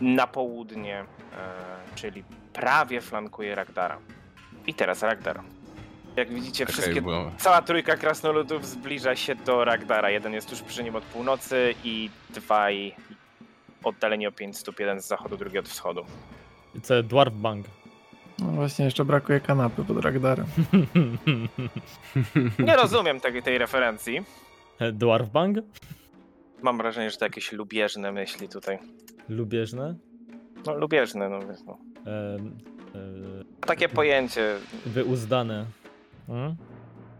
na południe, e, czyli prawie flankuje Ragdara. I teraz Ragdar. Jak widzicie, wszystkie, bo cała trójka krasnoludów zbliża się do Ragdara. Jeden jest tuż przy nim od północy i dwaj oddaleni o 5 stóp. Jeden z zachodu, drugi od wschodu. I co, Dwarf Bang. No właśnie, jeszcze brakuje kanapy pod Ragdarem. (laughs) Nie rozumiem tej, tej referencji. Dwarf Bang? Mam wrażenie, że to jakieś lubieżne myśli tutaj. Lubieżne. No lubieżne, no wiesz, no. Em, e, Takie pojęcie wyuzdane. Hmm?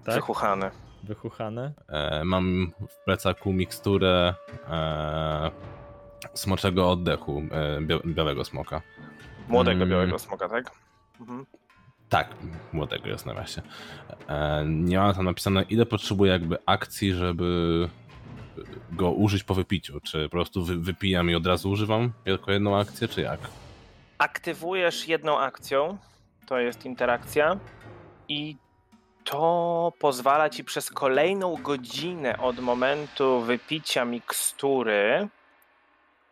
Tak? wychuchane. Wychuchane. e, mam w plecaku miksturę e, smoczego oddechu e, bia białego smoka. Młodego Mm. białego smoka, tak? Mhm. Tak, młodego jest na razie. E, nie mam tam napisane, ile potrzebuję jakby akcji, żeby go użyć po wypiciu. Czy po prostu wy, wypijam i od razu używam jako jedną akcję, czy jak? Aktywujesz jedną akcją, to jest interakcja, i to pozwala ci przez kolejną godzinę od momentu wypicia mikstury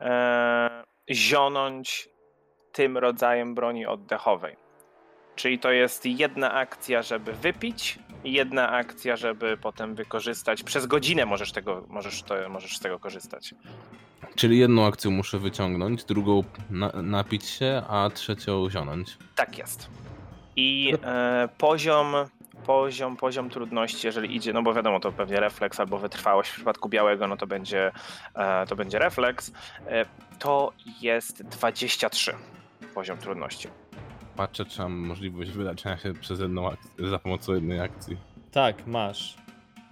e, zionąć tym rodzajem broni oddechowej. Czyli to jest jedna akcja, żeby wypić, jedna akcja, żeby potem wykorzystać. Przez godzinę możesz, tego, możesz, to, możesz z tego korzystać. Czyli jedną akcję muszę wyciągnąć, drugą na, napić się, a trzecią zionąć. Tak jest. I e, poziom, poziom, poziom trudności, jeżeli idzie, no bo wiadomo, to pewnie refleks albo wytrwałość. W przypadku białego, no to będzie, e, to będzie refleks. E, to jest 23 poziom trudności. Patrzę, czy mam możliwość wyleczenia się przez jedną akcję, za pomocą jednej akcji. Tak, masz.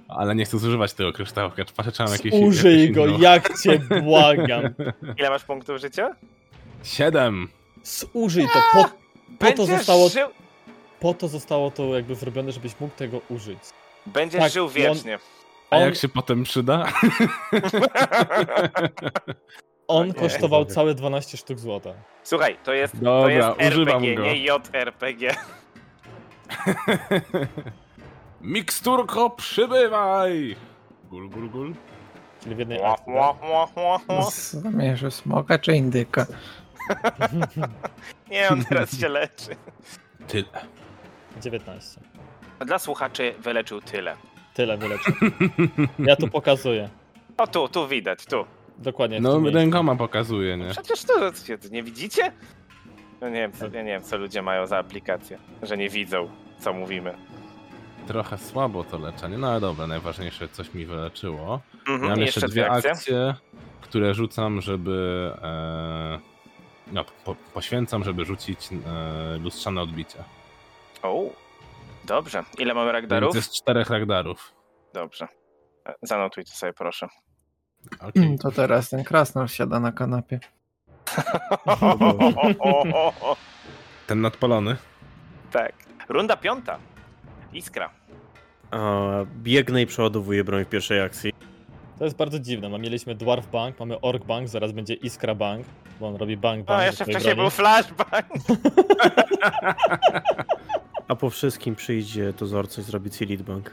Ale nie chcę zużywać tego kryształka, czy patrzę, czy mam jakieś... Użyj jakieś go, inną. jak cię (laughs) błagam. Ile masz punktów życia? Siedem! Zużyj to, po, po, to zostało, żył, po to zostało to jakby zrobione, żebyś mógł tego użyć. będziesz Tak, żył on- wiecznie. A On, jak się potem przyda? (laughs) on nie. kosztował całe 12 sztuk złota. Słuchaj, to jest, to Dobra, jest używam RPG, go. nie JRPG. (laughs) Miksturko, przybywaj! Gul, gul, gul. Czyli w jednej akcji. ła. Zamierzysz smoka czy indyka? tak? (laughs) Nie, on teraz się leczy. Tyle. 19. Dla słuchaczy wyleczył tyle. Tyle wyleczył. Ja tu pokazuję. O tu, tu widać, tu. Dokładnie No, rękoma pokazuje, nie? Przecież to, to nie widzicie? No nie wiem, co, ja nie wiem, co ludzie mają za aplikację, że nie widzą, co mówimy. Trochę słabo to leczenie, no ale dobra, najważniejsze coś mi wyleczyło. Mhm, Mam i jeszcze dwie akcje. akcje, które rzucam, żeby... E, no, po, poświęcam, żeby rzucić e, lustrzane odbicie. O, dobrze. Ile mamy ragdarów? jest czterech ragdarów. Dobrze. Zanotuj to sobie, proszę. Okej. To teraz ten krasnol siada na kanapie. (laughs) Ten nadpalony. tak. Runda piąta. Iskra. A, biegnę i przeładowuję broń w pierwszej akcji. To jest bardzo dziwne. Ma- Mieliśmy Dwarf Bank, mamy Ork Bank, zaraz będzie Iskra Bank, bo on robi bank No, bank. do jeszcze wcześniej broni. był flashbang. (laughs) A po wszystkim przyjdzie dozorca i zrobi ci lead bank.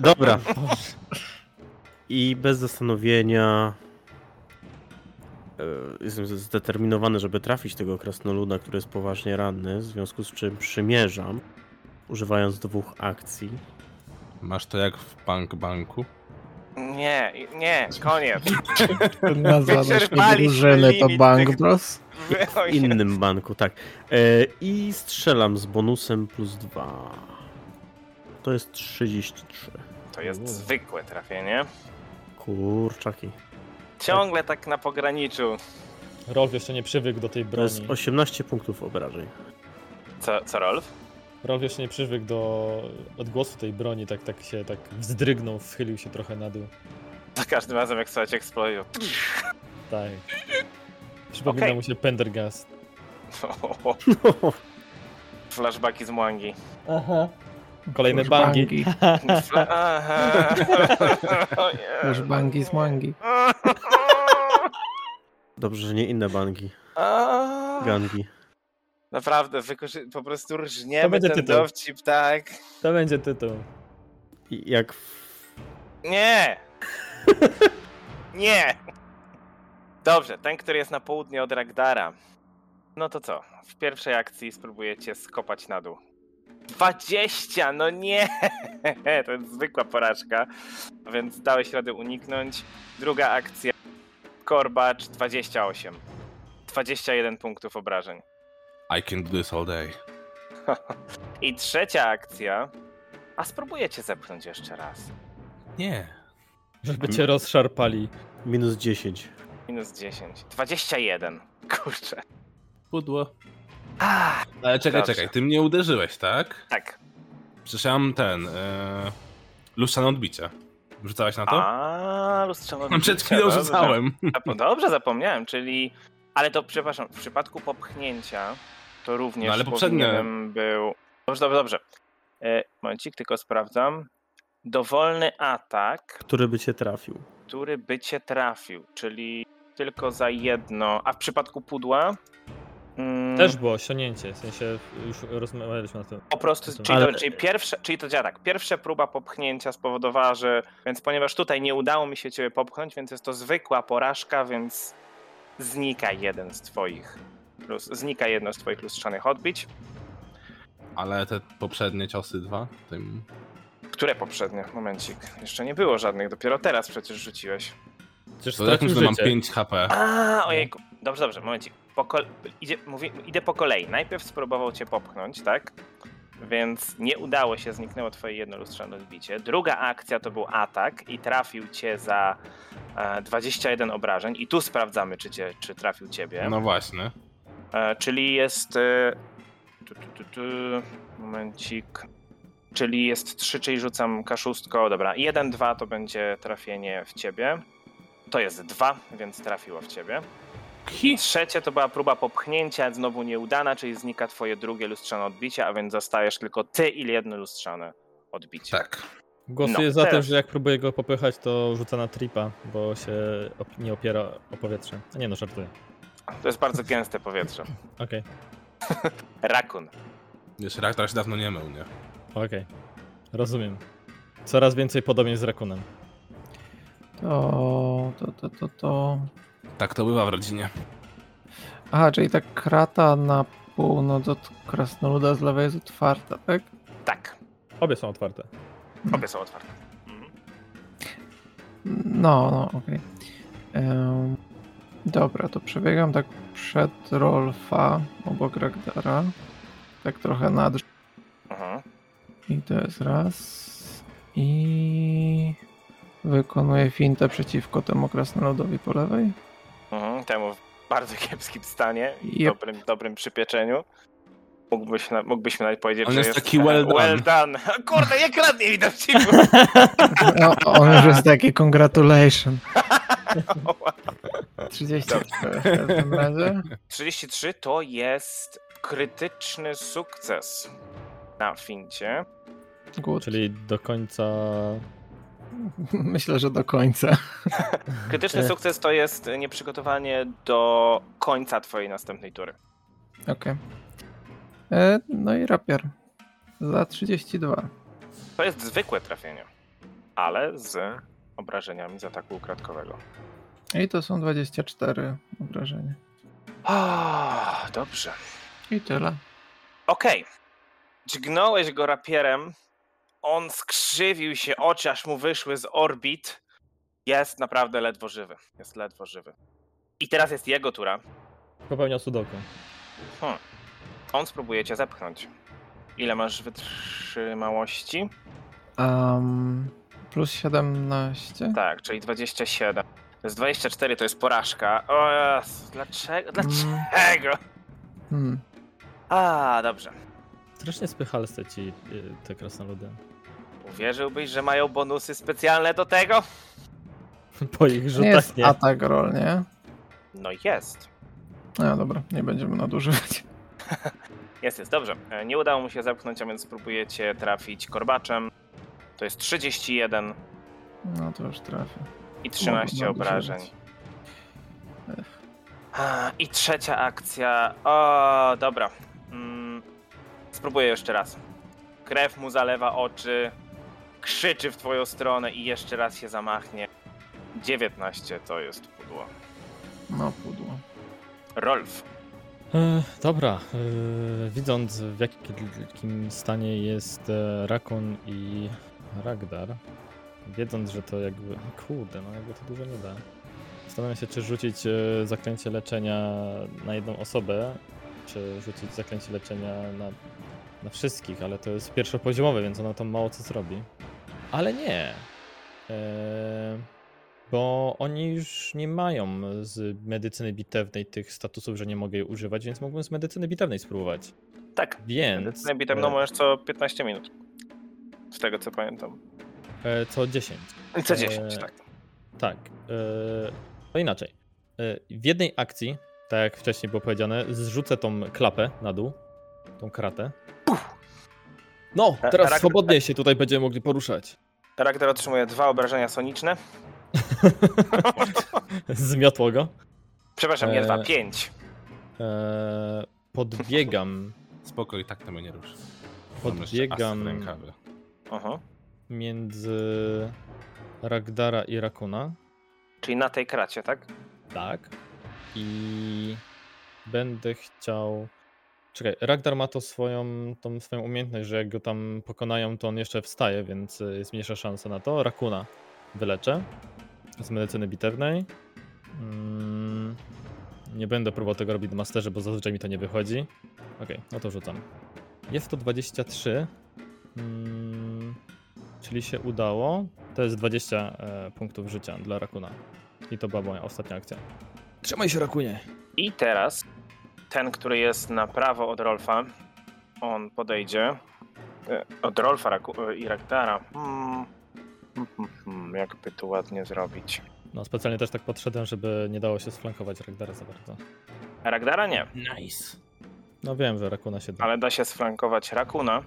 Dobra. (laughs) I bez zastanowienia e, jestem zdeterminowany, żeby trafić tego krasnoluda, który jest poważnie ranny, w związku z czym przymierzam, używając dwóch akcji. Masz to jak w bank banku. Nie, nie, koniec. Nazwa naszej drużyny to Bank Bros. W innym banku, tak. E, I strzelam z bonusem plus dwa. To jest 33. To jest zwykłe trafienie. Kurczaki. Ciągle tak na pograniczu. Rolf jeszcze nie przywykł do tej To jest broni. 18 punktów obrażeń. Co, co Rolf? Rolf jeszcze nie przywykł do odgłosu tej broni, tak, tak się tak wzdrygnął, schylił się trochę na dół. Za każdym razem jak słuchać eksplodił. Tak. (laughs) Przypomina Okej. mu się Pendergast. (laughs) Flashbacki z Mwangi. Aha. Kolejne bangi. (laughs) bangi. Bangi z mangi. Dobrze, że nie inne banki. A. Gangi. Naprawdę, wykorzy- po prostu To rżniemy będzie ten tytuł. dowcip, tak? To będzie tytuł. I Jak w... Nie! (laughs) Nie! Dobrze, ten, który jest na południe od Ragdara. No to co? W pierwszej akcji spróbujecie skopać na dół. 20! No nie! (laughs) To jest zwykła porażka, więc dałeś radę uniknąć. Druga akcja. Korbacz 28. 21 punktów obrażeń. I can do this all day. (laughs) I trzecia akcja. A spróbujecie zepchnąć jeszcze raz. Nie. Żeby cię rozszarpali. Minus 10. Minus 10. 21. Kurczę. Pudło. Ah, Ale czekaj, Dobrze. czekaj, ty mnie uderzyłeś, tak? tak. Mam ten... E, lustrzane odbicie. Rzucałeś na to? A, lustrzane No, Przed odbicie, chwilą dobrze. rzucałem. Dobrze, zapomniałem, czyli... Ale to, przepraszam, w przypadku popchnięcia to również No, ale poprzednie- powinienem był... Dobrze, dobrze, dobrze. E, momencik, tylko sprawdzam. Dowolny atak, Który by cię trafił? który by cię trafił, czyli tylko za jedno. A w przypadku pudła... mm, Też było osiągnięcie, w sensie już rozmawialiśmy na tym. Po prostu, czyli, Ale- to, czyli, pierwsze, czyli to działa tak, pierwsza próba popchnięcia spowodowała, że, więc ponieważ tutaj nie udało mi się ciebie popchnąć, więc jest to zwykła porażka, więc znika jeden z twoich, lus, znika jedno z twoich lustrzanych odbić. Ale te poprzednie ciosy dwa, tym... Które poprzednie? Momencik. Jeszcze nie było żadnych, dopiero teraz przecież rzuciłeś. Przecież To stracił że mam życie. 5 HP. A, ojejku. Dobrze, dobrze, momencik. Po kol- idzie, mówi, idę po kolei. Najpierw spróbował cię popchnąć, tak? Więc nie udało się, zniknęło twoje jedno lustrzane odbicie. Druga akcja to był atak i trafił cię za e, 21 obrażeń. I tu sprawdzamy, czy, cię, czy trafił ciebie. No właśnie. E, czyli jest. E, tu, tu, tu, tu, momencik. Czyli jest 3, czyli rzucam kaszustko. Dobra, 1, 2 to będzie trafienie w ciebie. To jest 2, więc trafiło w ciebie. I trzecie to była próba popchnięcia, znowu nieudana, czyli znika twoje drugie lustrzane odbicie, a więc zostajesz tylko ty i jedno lustrzane odbicie. Tak. Głosuję No, za tym, że jak próbuję go popychać, to rzuca na tripa, bo się op- nie opiera o powietrze. A nie no, żartuję. To jest bardzo gęste powietrze. Okej, (laughs) Rakun. Wiesz, reaktor się dawno nie mył, nie? okej. Rozumiem. Coraz więcej podobnie z Rakunem. To, to, to, to, to. Tak to bywa w rodzinie. Aha, czyli ta krata na północ od Krasnoluda z lewej jest otwarta, tak? Tak, Obie są otwarte. obie są otwarte. Mhm. No, no, okej. Em, Dobra, to przebiegam tak przed Rolfa, obok Ragdara. Tak trochę nad... Mhm. I to jest raz. I... Wykonuję fintę przeciwko temu krasnoludowi po lewej. Mhm, temu w bardzo kiepskim stanie i Yep. dobrym, dobrym przypieczeniu. Mógłbyś, na, mógłbyśmy nawet powiedzieć, On że jest taki well done. well done. (laughs) Kurde, jak ładnie widać ci No, (laughs) on już jest taki congratulation. (laughs) 34 w każdym razie. (laughs) 33 to jest krytyczny sukces na fincie. Good. Czyli do końca... (laughs) Myślę, że do końca. (laughs) Krytyczny sukces to jest nieprzygotowanie do końca twojej następnej tury. Okej. E, No i rapier. Za 32. To jest zwykłe trafienie, ale z obrażeniami z ataku ukradkowego. I to są 24 obrażenia. Ah, dobrze. I tyle. Okej. Dźgnąłeś go rapierem. On skrzywił się, oczy aż mu wyszły z orbit. Jest naprawdę ledwo żywy. Jest ledwo żywy. I teraz jest jego tura. Popełniał sudoku. Hmm. On spróbuje cię zepchnąć. Ile masz wytrzymałości? Um, plus 17. Tak, czyli 27. To jest 24, to jest porażka. O dlaczego? Dlaczego? Hmm. A, dobrze. Strasznie spychalste ci y, te krasnoludy. Uwierzyłbyś, że mają bonusy specjalne do tego? (laughs) Po ich Nie rzutach jest nie. atak roll, nie? No jest. No dobra, nie będziemy nadużywać. (laughs) Jest, jest, dobrze. E, Nie udało mu się zepchnąć, a więc spróbujecie trafić korbaczem. To jest 31 No to już trafię. I 13 Mogę obrażeń. I trzecia akcja. O, dobra. Mm, spróbuję jeszcze raz. Krew mu zalewa oczy, krzyczy w twoją stronę i jeszcze raz się zamachnie. 19 to jest pudło. No pudło. Rolf. E, dobra, e, widząc w jakim stanie jest e, Rakun i Ragdar, wiedząc, że to jakby, kurde, no jakby to dużo nie da. Zastanawiam się, czy rzucić e, zaklęcie leczenia na jedną osobę, czy rzucić zaklęcie leczenia na, na wszystkich, ale to jest pierwszopoziomowe, więc ono tam mało co zrobi. Ale nie. E, bo oni już nie mają z medycyny bitewnej tych statusów, że nie mogę jej używać, więc mógłbym z medycyny bitewnej spróbować. Tak, Więc. Najbitem no możesz co 15 minut. Z tego co pamiętam. E, co 10. I co 10, Eee, tak. Tak. E, to inaczej. E, w jednej akcji, tak jak wcześniej było powiedziane, zrzucę tą klapę na dół. Tą kratę. No, E, teraz rak- swobodnie się tutaj będziemy mogli poruszać. Charakter otrzymuje dwa obrażenia soniczne. (laughs) Zmiotło go. Przepraszam, nie dwa, pięć. E, podbiegam. Spoko, i tak to mnie nie ruszy. Podbiegam rękawie. Mhm. Między Ragdara i Rakuna. Czyli na tej kracie, tak? Tak. I będę chciał Czekaj, Ragdar ma to swoją, tą swoją umiejętność, że jak go tam pokonają, to on jeszcze wstaje, więc jest mniejsza szansa na to. Rakuna wyleczę z medycyny bitewnej. Mm, nie będę próbował tego robić w masterze, bo zazwyczaj mi to nie wychodzi. Okej, no to rzucam. Jest to 23. Mm, czyli się udało. To jest 20 e, punktów życia dla Rakuna. I to była moja ostatnia akcja. Trzymaj się, Rakunie! I teraz ten, który jest na prawo od Rolfa, on podejdzie. e, Od Rolfa Raku- e, i Ragdara. Hmm. Hmm, hmm, hmm, Jakby tu ładnie zrobić. No, specjalnie też tak podszedłem, żeby nie dało się sflankować Ragdara za bardzo. Ragdara nie, Nice. No wiem, że Rakuna się da. ale da się sflankować Rakuna.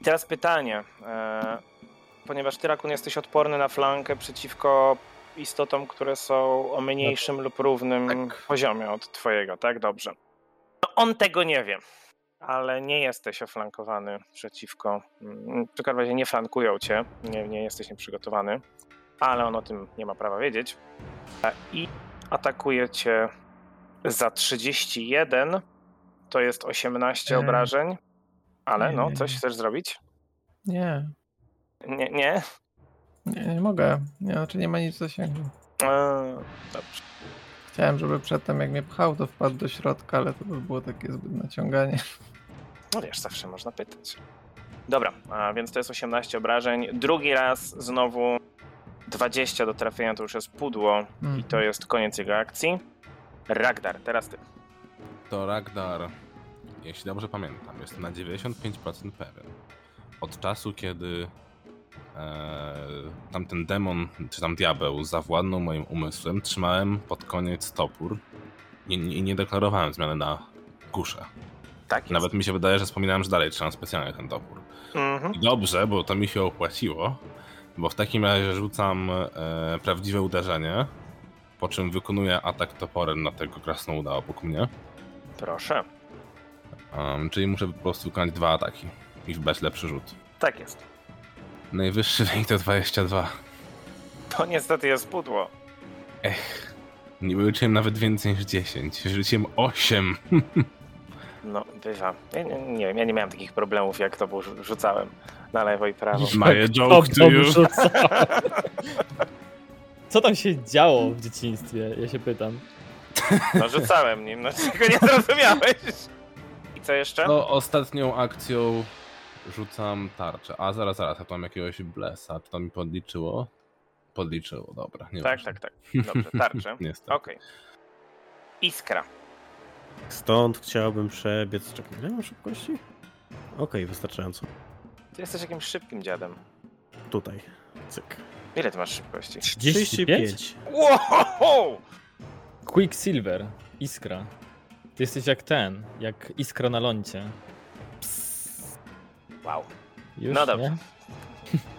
I teraz pytanie. E, ponieważ ty, Rakun, jesteś odporny na flankę przeciwko istotom, które są o mniejszym lub równym Tak. poziomie od twojego, tak? Dobrze. No on tego nie wie, ale nie jesteś oflankowany przeciwko. mm, W każdym razie nie flankują cię, nie, nie jesteś nieprzygotowany, ale on o tym nie ma prawa wiedzieć. I atakuje cię za 31, to jest 18 Eee. obrażeń. Ale no, coś chcesz zrobić? Nie, Nie, nie? nie, nie mogę. Nie, znaczy nie ma nic w zasięgu. Eee, dobrze. Chciałem, żeby przedtem jak mnie pchał, to wpadł do środka, ale to by było takie zbyt naciąganie. No wiesz, zawsze można pytać. Dobra, a więc to jest 18 obrażeń. Drugi raz znowu 20 do trafienia to już jest pudło i to jest koniec jego akcji. Ragdar, teraz ty. To Ragdar, jeśli dobrze pamiętam, jest na 95% pewien. Od czasu, kiedy tamten demon, czy tam diabeł zawładnął moim umysłem, trzymałem pod koniec topór i nie, nie deklarowałem zmiany na kuszę. Tak jest. Nawet mi się wydaje, że wspominałem, że dalej trzymam specjalnie ten topór. Mhm. I dobrze, bo to mi się opłaciło, bo w takim razie rzucam e, prawdziwe uderzenie, po czym wykonuję atak toporem na tego krasnoluda obok mnie. Proszę. Um, czyli muszę po prostu wykonać dwa ataki i wbać lepszy rzut. Tak jest. Najwyższy wynik to 22. To niestety jest pudło. Nie wyliczyłem nawet więcej niż 10. Rzuciłem 8. (laughs) No, bywa. Ja nie, nie wiem, ja nie miałem takich problemów, jak to było, rzu- rzucałem na lewo i prawo. My joke to you. (laughs) Co tam się działo w dzieciństwie? Ja się pytam. No rzucałem nim, no (laughs) czego nie zrozumiałeś. I co jeszcze? No, ostatnią akcją rzucam tarczę. A zaraz, zaraz, ja tu mam jakiegoś blesa. Czy to mi podliczyło? Podliczyło, dobra. Nie tak, tak, tak. Dobrze, tarczę. (laughs) Niestety. Okej. Iskra. Stąd chciałbym przebiec. Czekaj, ile mam szybkości? Okej, wystarczająco. Ty jesteś jakimś szybkim dziadem. Tutaj. Cyk. Ile ty masz szybkości? 35? Wow! Quicksilver, Iskra. Ty jesteś jak ten, jak Iskra na lądzie. Wow. Już, No dobrze.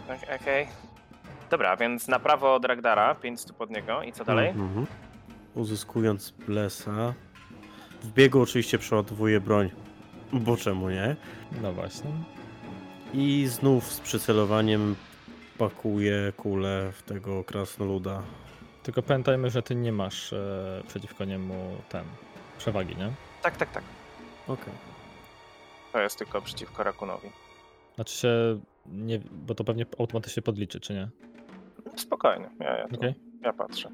(laughs) Okej. Dobra, więc na prawo od Ragdara, 5 stóp od niego. I co dalej? Mhm. Uzyskując blesa. W biegu oczywiście przeładowuję broń. Bo czemu nie? No właśnie. I znów z przycelowaniem pakuję kulę w tego krasnoluda. Tylko pamiętajmy, że ty nie masz e, przeciwko niemu ten przewagi, nie? Tak, tak, tak. Okej. To jest tylko przeciwko Rakunowi. Znaczy się, nie, bo to pewnie automatycznie podliczy, czy nie? Spokojnie, ja, ja, Okej. ja patrzę.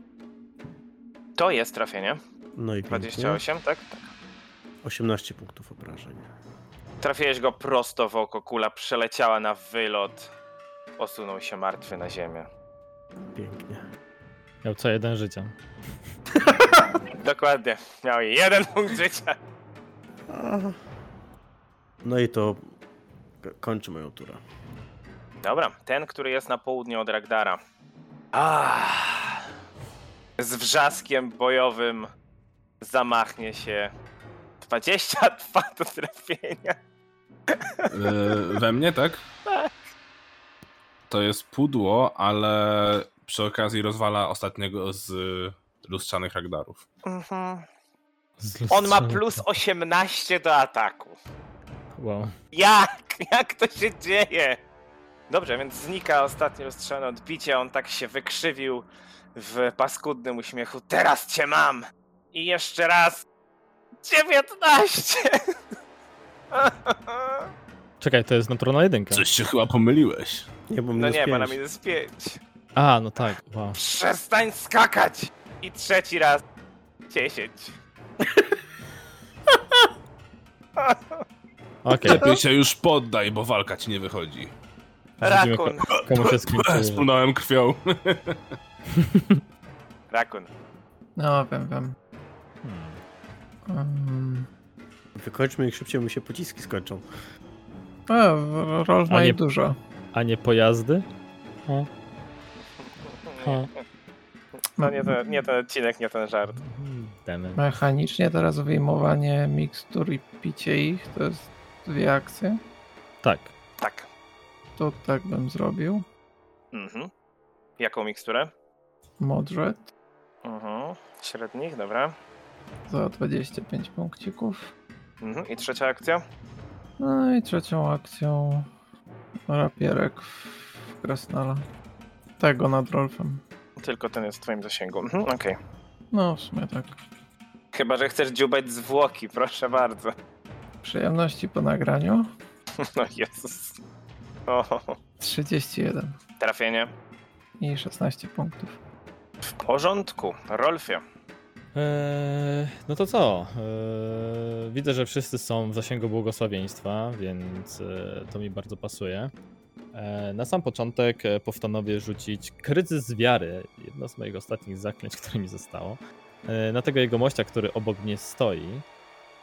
To jest trafienie. No i pięknie. 28, tak? Tak. 18 punktów obrażeń. Trafiłeś go prosto w oko, kula przeleciała na wylot. Osunął się martwy na ziemię. Pięknie. Miał co jeden życia. (laughs) Dokładnie. Miał jeden punkt życia. No i to kończy moją turę. Dobra, ten, który jest na południe od Ragdara. Ah, z wrzaskiem bojowym zamachnie się 22 do trafienia. E, we mnie, tak? Tak. To jest pudło, ale przy okazji rozwala ostatniego z lustrzanych Ragdarów. Mhm. On ma plus 18 do ataku. Wow. Jak? (laughs) Jak to się dzieje? Dobrze, więc znika ostatnie lustrzane odbicie. On tak się wykrzywił w paskudnym uśmiechu. Teraz cię mam! I jeszcze raz. 19! (laughs) Czekaj, to jest naturalna jedynka. Coś się chyba pomyliłeś. Nie, bo No minus nie, bo na pięć. minus 5. A, no tak, wow. Przestań skakać! I trzeci raz. 10. (laughs) Okej, Lepiej się już poddaj, bo walka ci nie wychodzi. widzimy, Rakun. ko- komu się skończyło. (laughs) Spłynąłem krwią. Rakun. No, wiem, wiem. Hmm. Um, Wykończmy ich szybciej, bo mi się pociski skończą. e, Rolf A ma nie- dużo. A nie pojazdy? O, o. No nie ten, nie ten odcinek, nie ten żart. Demy. Mechanicznie teraz wyjmowanie mikstur i picie ich to jest dwie akcje. Tak. Tak. To tak bym zrobił. Mhm. Jaką miksturę? Modred Mhm. Średnich, dobra. za 25 punkcików. Mhm. I trzecia akcja? No i trzecią akcją rapierek w Krasnala. Tego nad Rolfem. Tylko ten jest w twoim zasięgu. Mhm. Okej. No w sumie tak. Chyba, że chcesz dziubać zwłoki, proszę bardzo. Przyjemności po nagraniu. (laughs) No Jezus. O, 31 trafienie. i 16 punktów. W porządku. Rolfie. Eee, no to co? Eee, widzę, że wszyscy są w zasięgu błogosławieństwa, więc e, to mi bardzo pasuje. E, na sam początek e, postanowię rzucić kryzys wiary, jedno z moich ostatnich zaklęć, (laughs) które mi zostało. E, na tego jego mościa, który obok mnie stoi.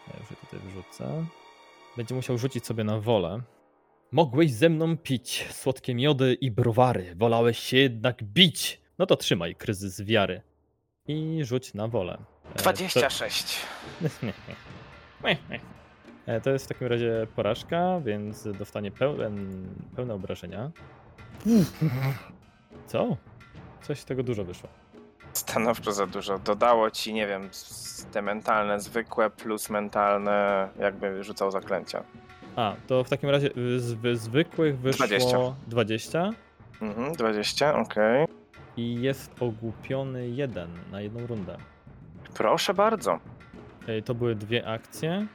Ja już je tutaj wrzucę. Będzie musiał rzucić sobie na wolę. Mogłeś ze mną pić słodkie miody i browary, wolałeś się jednak bić. No to trzymaj kryzys wiary. I rzuć na wolę. E, 26. to- (laughs) E, To jest w takim razie porażka, więc dostanie pełen, pełne obrażenia. Co? Coś z tego dużo wyszło. Stanowczo za dużo. Dodało ci, nie wiem, te mentalne, zwykłe plus mentalne, jakby rzucał zaklęcia. A, to w takim razie y, z zwykłych wyszło 20. 20 Mhm, 20, okej. i jest ogłupiony jeden na jedną rundę. Proszę bardzo. To były dwie akcje.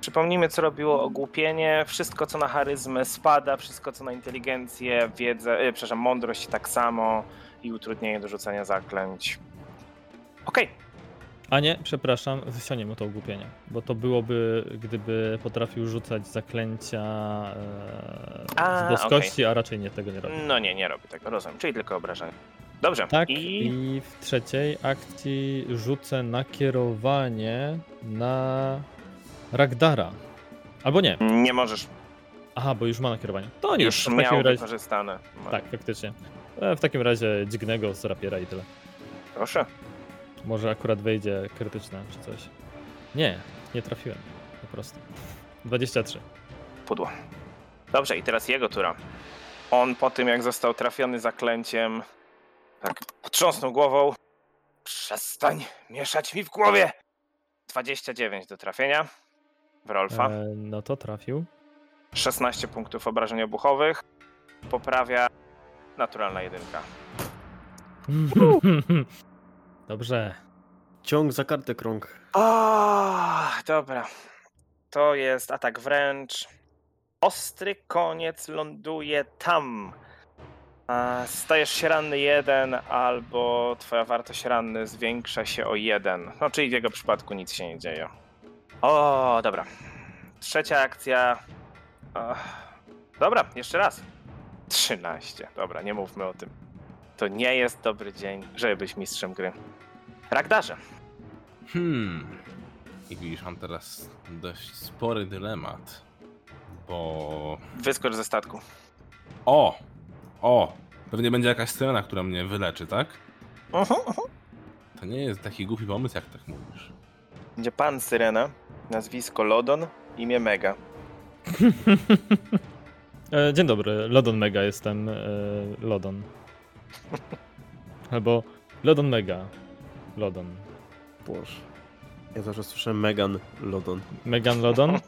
Przypomnijmy, co robiło ogłupienie. Wszystko, co na charyzmę spada, wszystko, co na inteligencję, wiedzę, e, przepraszam, mądrość tak samo i utrudnienie do rzucania zaklęć. Okej, A nie, przepraszam, wyciągnie mu to ogłupienie, bo to byłoby, gdyby potrafił rzucać zaklęcia e, z boskości, a raczej nie tego nie robi. no nie, nie robi tego, rozumiem, czyli tylko obrażenie. Dobrze, Tak, i i w trzeciej akcji rzucę nakierowanie na Ragdara. Albo nie. nie możesz, Aha, bo już ma nakierowanie. To nie, już takim miał razie. wykorzystane. Tak, faktycznie. E, W takim razie dźgnę go z rapiera i tyle. Proszę. Może akurat wejdzie krytyczne czy coś. Nie, nie trafiłem. Po prostu. 23. pudło. Dobrze, i teraz jego tura. On po tym, jak został trafiony zaklęciem, tak potrząsnął głową. Przestań mieszać mi w głowie! 29 do trafienia w Rolfa. E, no to trafił. 16 punktów obrażeń obuchowych. Poprawia naturalna jedynka. (laughs) Dobrze. Ciąg za kartę krąg. O, dobra. To jest atak wręcz. Ostry koniec ląduje tam. Stajesz się ranny jeden, albo twoja wartość ranny zwiększa się o jeden. No, czyli w jego przypadku nic się nie dzieje. O, dobra. Trzecia akcja. Dobra, jeszcze raz. 13. Dobra, nie mówmy o tym. To nie jest dobry dzień, żeby być mistrzem gry. Ragdarze. Hmm. I widzisz, mam teraz dość spory dylemat. Bo. Wyskocz ze statku. O! O! Pewnie będzie jakaś scena, która mnie wyleczy, tak? To nie jest taki głupi pomysł, jak tak mówisz. Będzie pan Syrena, nazwisko Lodon, imię Mega. (laughs) E, dzień dobry, Lodon Mega jestem. E, Lodon. Albo Lodon Mega. Lodon. Boże. Ja zawsze słyszę Megan Lodon. Megan Lodon?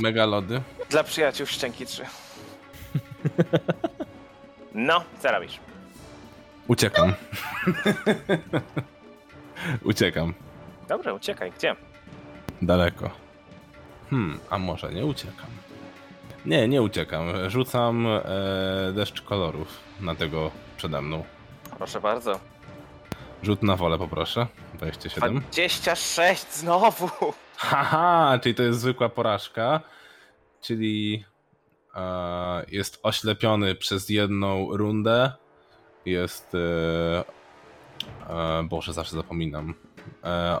Mega lody. dla przyjaciół Szczęki 3. (laughs) No, co robisz? Uciekam. Uciekam. Dobrze, uciekaj. Gdzie? Daleko. Hmm, a może nie uciekam? Nie, nie uciekam. Rzucam e, deszcz kolorów na tego przede mną. Proszę bardzo. Rzut na wolę poproszę. 27. 26 znowu! (laughs) Haha, czyli to jest zwykła porażka. Czyli e, jest oślepiony przez jedną rundę. Jest. E, e, Boże, zawsze zapominam. E,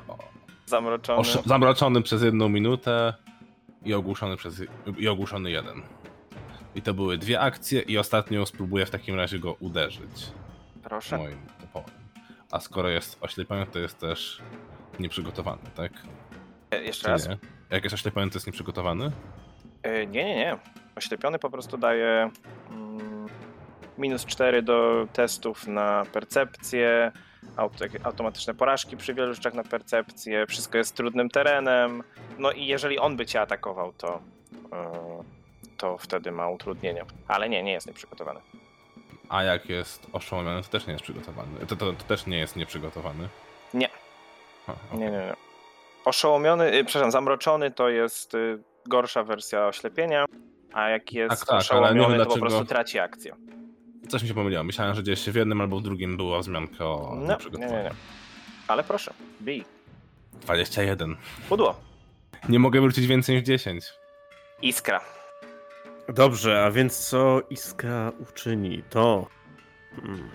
Zamroczony. osz- zamroczony przez jedną minutę i ogłuszony przez i ogłuszony jeden. I to były dwie akcje i ostatnią spróbuję w takim razie go uderzyć Proszę. moim toporem. A skoro jest oślepiony, to jest też nieprzygotowany, tak? E, Jeszcze Czy raz. nie? Jak jest oślepiony, to jest nieprzygotowany? E, Nie, nie, nie. Oślepiony po prostu daje mm, minus 4 do testów na percepcję, automatyczne porażki przy wielu rzeczach na percepcję, wszystko jest trudnym terenem. No i jeżeli on by cię atakował, to, e, to wtedy ma utrudnienia. Ale nie, nie jest nieprzygotowany. A jak jest oszołomiony, to też nie jest przygotowany. To, to, to też nie jest nieprzygotowany. Nie. Ha, Nie, nie, nie. Oszołomiony, y, przepraszam, zamroczony to jest y, gorsza wersja oślepienia, a jak jest Tak, tak, oszołomiony, to po dlaczego- prostu traci akcję. Coś mi się pomyliło. Myślałem, że gdzieś w jednym albo w drugim była wzmianka o No, nie, nieprzygotowaniu. nie, nie. Ale proszę, bij. 21. Pudło. Nie mogę wrócić więcej niż 10. Iskra. Dobrze, a więc co Iskra uczyni? To. Hmm.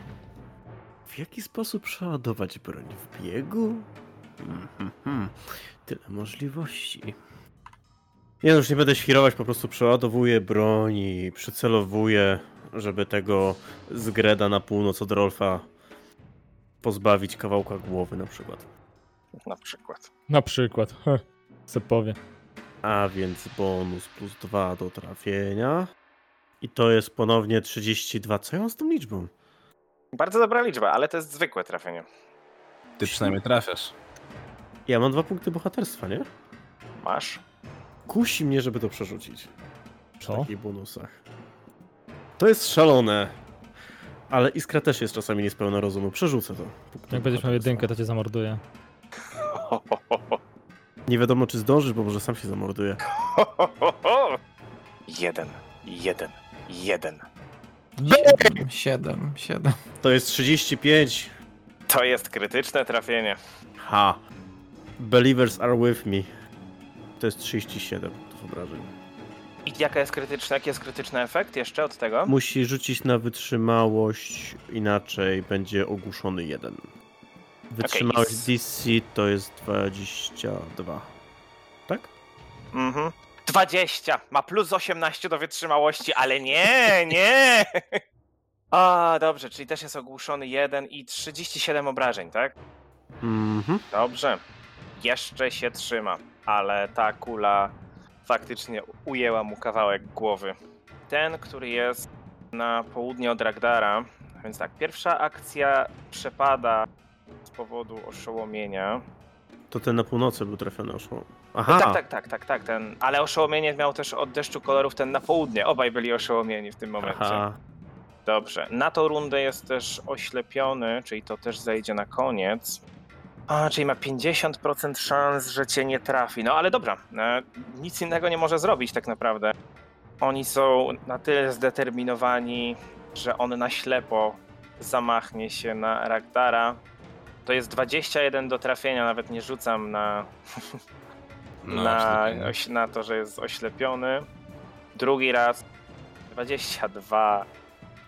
W jaki sposób przeładować broń? W biegu? Hmm, hmm, hmm. Tyle możliwości. Nie, no już nie będę świrować, po prostu przeładowuję broń i przycelowuję, żeby tego zgreda na północ od Rolfa pozbawić kawałka głowy na przykład. Na przykład. Na przykład. Heh, se powie. A więc bonus plus 2 do trafienia. I to jest ponownie 32. Co ja mam z tą liczbą? Bardzo dobra liczba, ale to jest zwykłe trafienie. Ty przynajmniej trafiasz. Ja mam dwa punkty bohaterstwa, nie? Masz. Kusi mnie, żeby to przerzucić. Przy Co? takich bonusach. To jest szalone. Ale Iskra też jest czasami niespełna rozumu. Przerzucę to. Jak będziesz miał bohaterstwa. jedynkę, to cię zamorduje. Nie wiadomo, czy zdążysz, bo może sam się zamorduje. (laughs) jeden, jeden, jeden. 7, 7, 7. To jest 35. To jest krytyczne trafienie. Ha. Believers are with me. To jest 37 do obrażeń. I jaka jest krytyczna, jaki jest krytyczny efekt jeszcze od tego? Musi rzucić na wytrzymałość, inaczej będzie ogłuszony jeden. Wytrzymałość s- DC to jest 22. Tak? Mhm. 20. Ma plus 18 do wytrzymałości, ale nie, (laughs) nie. A, dobrze, czyli też jest ogłuszony jeden i 37 obrażeń, tak? Mhm. Dobrze. Jeszcze się trzyma, ale ta kula faktycznie ujęła mu kawałek głowy. Ten, który jest na południe od Ragdara, więc tak, pierwsza akcja przepada z powodu oszołomienia. To ten na północy był trafiony oszło. Aha, Tak, tak, tak, tak, tak, ten, ale oszołomienie miał też od deszczu kolorów ten na południe. Obaj byli oszołomieni w tym momencie. aha. Dobrze. Na tą rundę jest też oślepiony, czyli to też zejdzie na koniec. A, czyli ma 50% szans, że cię nie trafi. No ale dobra, e, nic innego nie może zrobić tak naprawdę. Oni są na tyle zdeterminowani, że on na ślepo zamachnie się na Ragdara. To jest 21 do trafienia, nawet nie rzucam na, No, na, absolutnie. oś, na to, że jest oślepiony. Drugi raz 22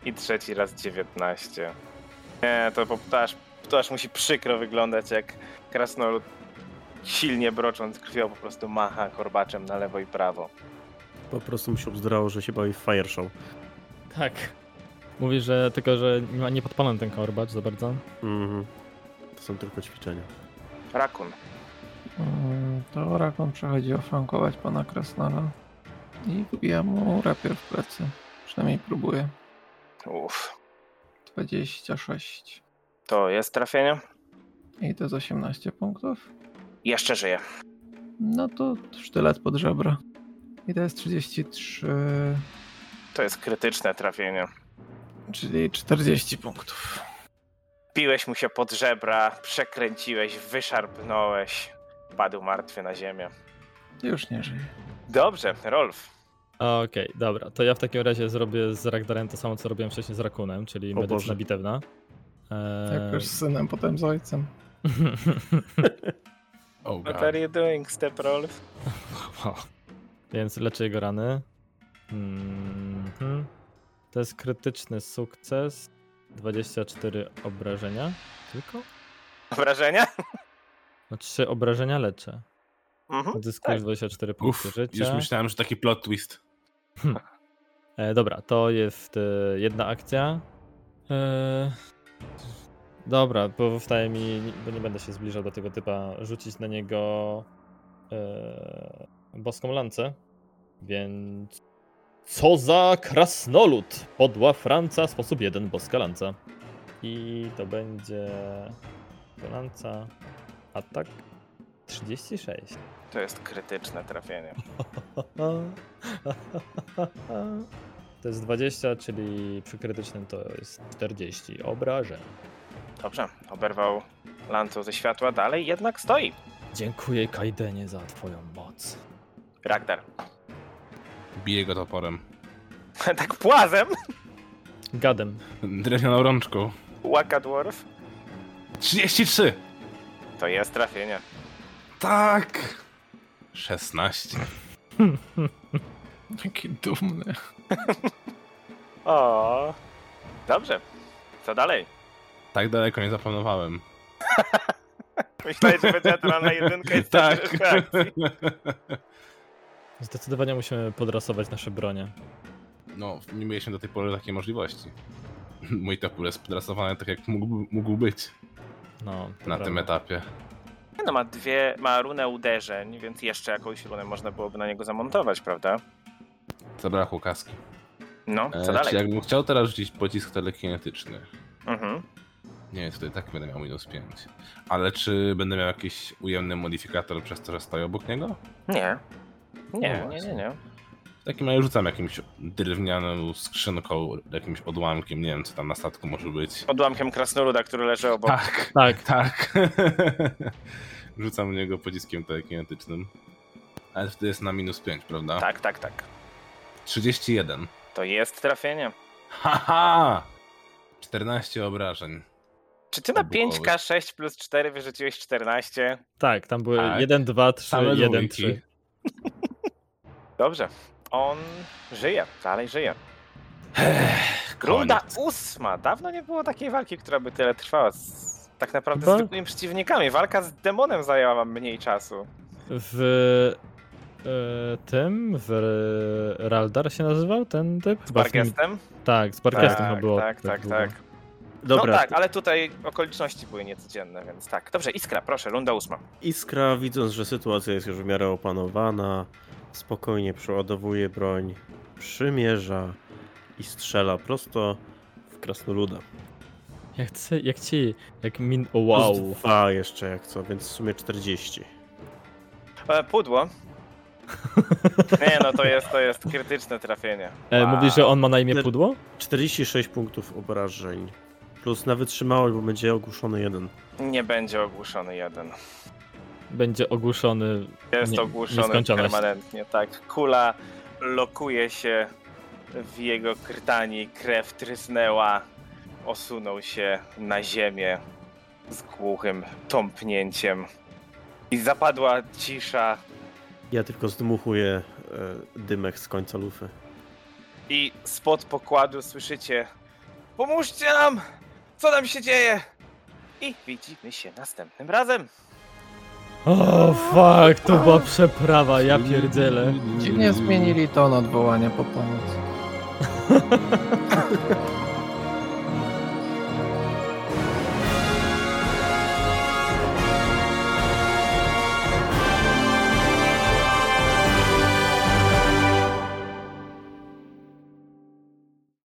i trzeci raz 19. Nie, to, po- to, aż, to aż musi przykro wyglądać, jak krasnolud silnie brocząc krwią po prostu macha korbaczem na lewo i prawo. Po prostu mu się obzdrało, że się bawi w fire show. Tak. Mówi, że tylko, że nie podpalony ten korbacz za bardzo. Mhm. To są tylko ćwiczenia. Rakun. Mm, To Rakon przechodzi oflankować pana Krasnala i wbija mu rapier w plecy. Przynajmniej próbuje. Uff. 26. To jest trafienie? I to jest 18 punktów. Jeszcze żyje. No to sztylet pod żebra. I to jest 33, To jest krytyczne trafienie. czyli 40 punktów. Piłeś mu się pod żebra, przekręciłeś, wyszarpnąłeś. Padł martwy na ziemię. Już nie żyje. Dobrze, Rolf. Okej, dobra. To ja w takim razie zrobię z Ragdarem to samo, co robiłem wcześniej z Rakunem, czyli O medycyna Boże. bitewna. Eee, Najpierw z synem, potem z ojcem. (laughs) Oh What god. are you doing, step Rolf? (laughs) Więc leczę jego rany. Mhm. To jest krytyczny sukces. 24 obrażenia. Tylko? Wrażenia? No 3 obrażenia leczę. Mhm. Odzyskujesz tak. 24 punkty Uff, życia. już myślałem, że taki plot twist. E, dobra, to jest e, jedna akcja. E, dobra, pozostaje mi, bo nie będę się zbliżał do tego typa, rzucić na niego e, boską lancę. Więc. Co za krasnolud! Podła Franca, sposób jeden, boska lanca. I to będzie. Lanca. Atak 36. To jest krytyczne trafienie. (laughs) To jest 20, czyli przy krytycznym to jest 40 obrażeń. Dobrze, oberwał lancą ze światła, dalej jednak stoi. Dziękuję Kaidenie za twoją moc. Ragdar. Bije go toporem. (laughs) tak płazem. Gadem. Drewnianą rączką. Łaka Dwarf. 33! To jest trafienie. Tak! 16. (laughs) Jaki dumny. (laughs) O. Dobrze. Co dalej? Tak daleko nie zaplanowałem. (laughs) Myślałem, że będzie naturalna jedynka i tak. reakcji. Zdecydowanie musimy podrasować nasze bronie. No, nie mieliśmy do tej pory takiej możliwości. (laughs) Mój topór jest podrasowany tak, jak mógł, mógł być No, na prawda. tym etapie. No ma dwie, ma runę uderzeń, więc jeszcze jakąś runę można byłoby na niego zamontować, prawda? Zabrakło kaski. No, co E, dalej? czy jakbym chciał teraz rzucić pocisk telekinetyczny? Mhm. Nie, tutaj tak będę miał minus 5. Ale czy będę miał jakiś ujemny modyfikator przez to, że stoję obok niego? Nie. Nie, No nie, nie, nie. W takim razie rzucam jakimś drewnianą skrzynką, jakimś odłamkiem, nie wiem co tam na statku może być. Odłamkiem krasnoluda, który leży obok. Tak, Tak, tak. (laughs) Rzucam w niego pociskiem telekinetycznym. Ale wtedy jest na minus 5, prawda? Tak, tak, tak. 31. To jest trafienie. Haha! 14 obrażeń. Czy ty na Obuchowy. 5K6 plus 4 wyrzuciłeś 14? tak, tam były Tak. 1, 2, 3, Same 1, dwójki. 3. Dobrze. On żyje, dalej żyje. Runda ósma. Dawno nie było takiej walki, która by tyle trwała. Z, tak naprawdę Chyba- z zwykłymi przeciwnikami. Walka z demonem zajęła wam mniej czasu. W tym, w Raldar się nazywał ten typ? Z Bargestem? Tak, z Bargestem tak, chyba było. tak, tak, długo. tak. Dobra, No tak, ale tutaj okoliczności były niecodzienne, więc tak. Dobrze, Iskra, proszę, runda ósma. Iskra, widząc, że sytuacja jest już w miarę opanowana, spokojnie przeładowuje broń, przymierza i strzela prosto w krasnoluda. Jak, chcę, jak ci, jak min... O, Plus wow. dwa jeszcze jak co, więc w sumie 40. E, pudło. Nie no, to jest, to jest krytyczne trafienie. E, Wow. Mówisz, że on ma na imię Pudło? 46 punktów obrażeń. Plus na wytrzymałość, bo będzie ogłuszony jeden. Nie będzie ogłuszony jeden. Będzie ogłuszony. Jest Nie- ogłuszony permanentnie, tak. Kula lokuje się w jego krtani, krew trysnęła, osunął się na ziemię z głuchym tąpnięciem. I zapadła cisza Ja tylko zdmuchuję e, dymek z końca lufy. i spod pokładu słyszycie Pomóżcie nam! Co nam się dzieje? I widzimy się następnym razem. O, fuck, to była przeprawa, ja pierdzielę. Dziwnie zmienili ton odwołania po pomoc. (laughs)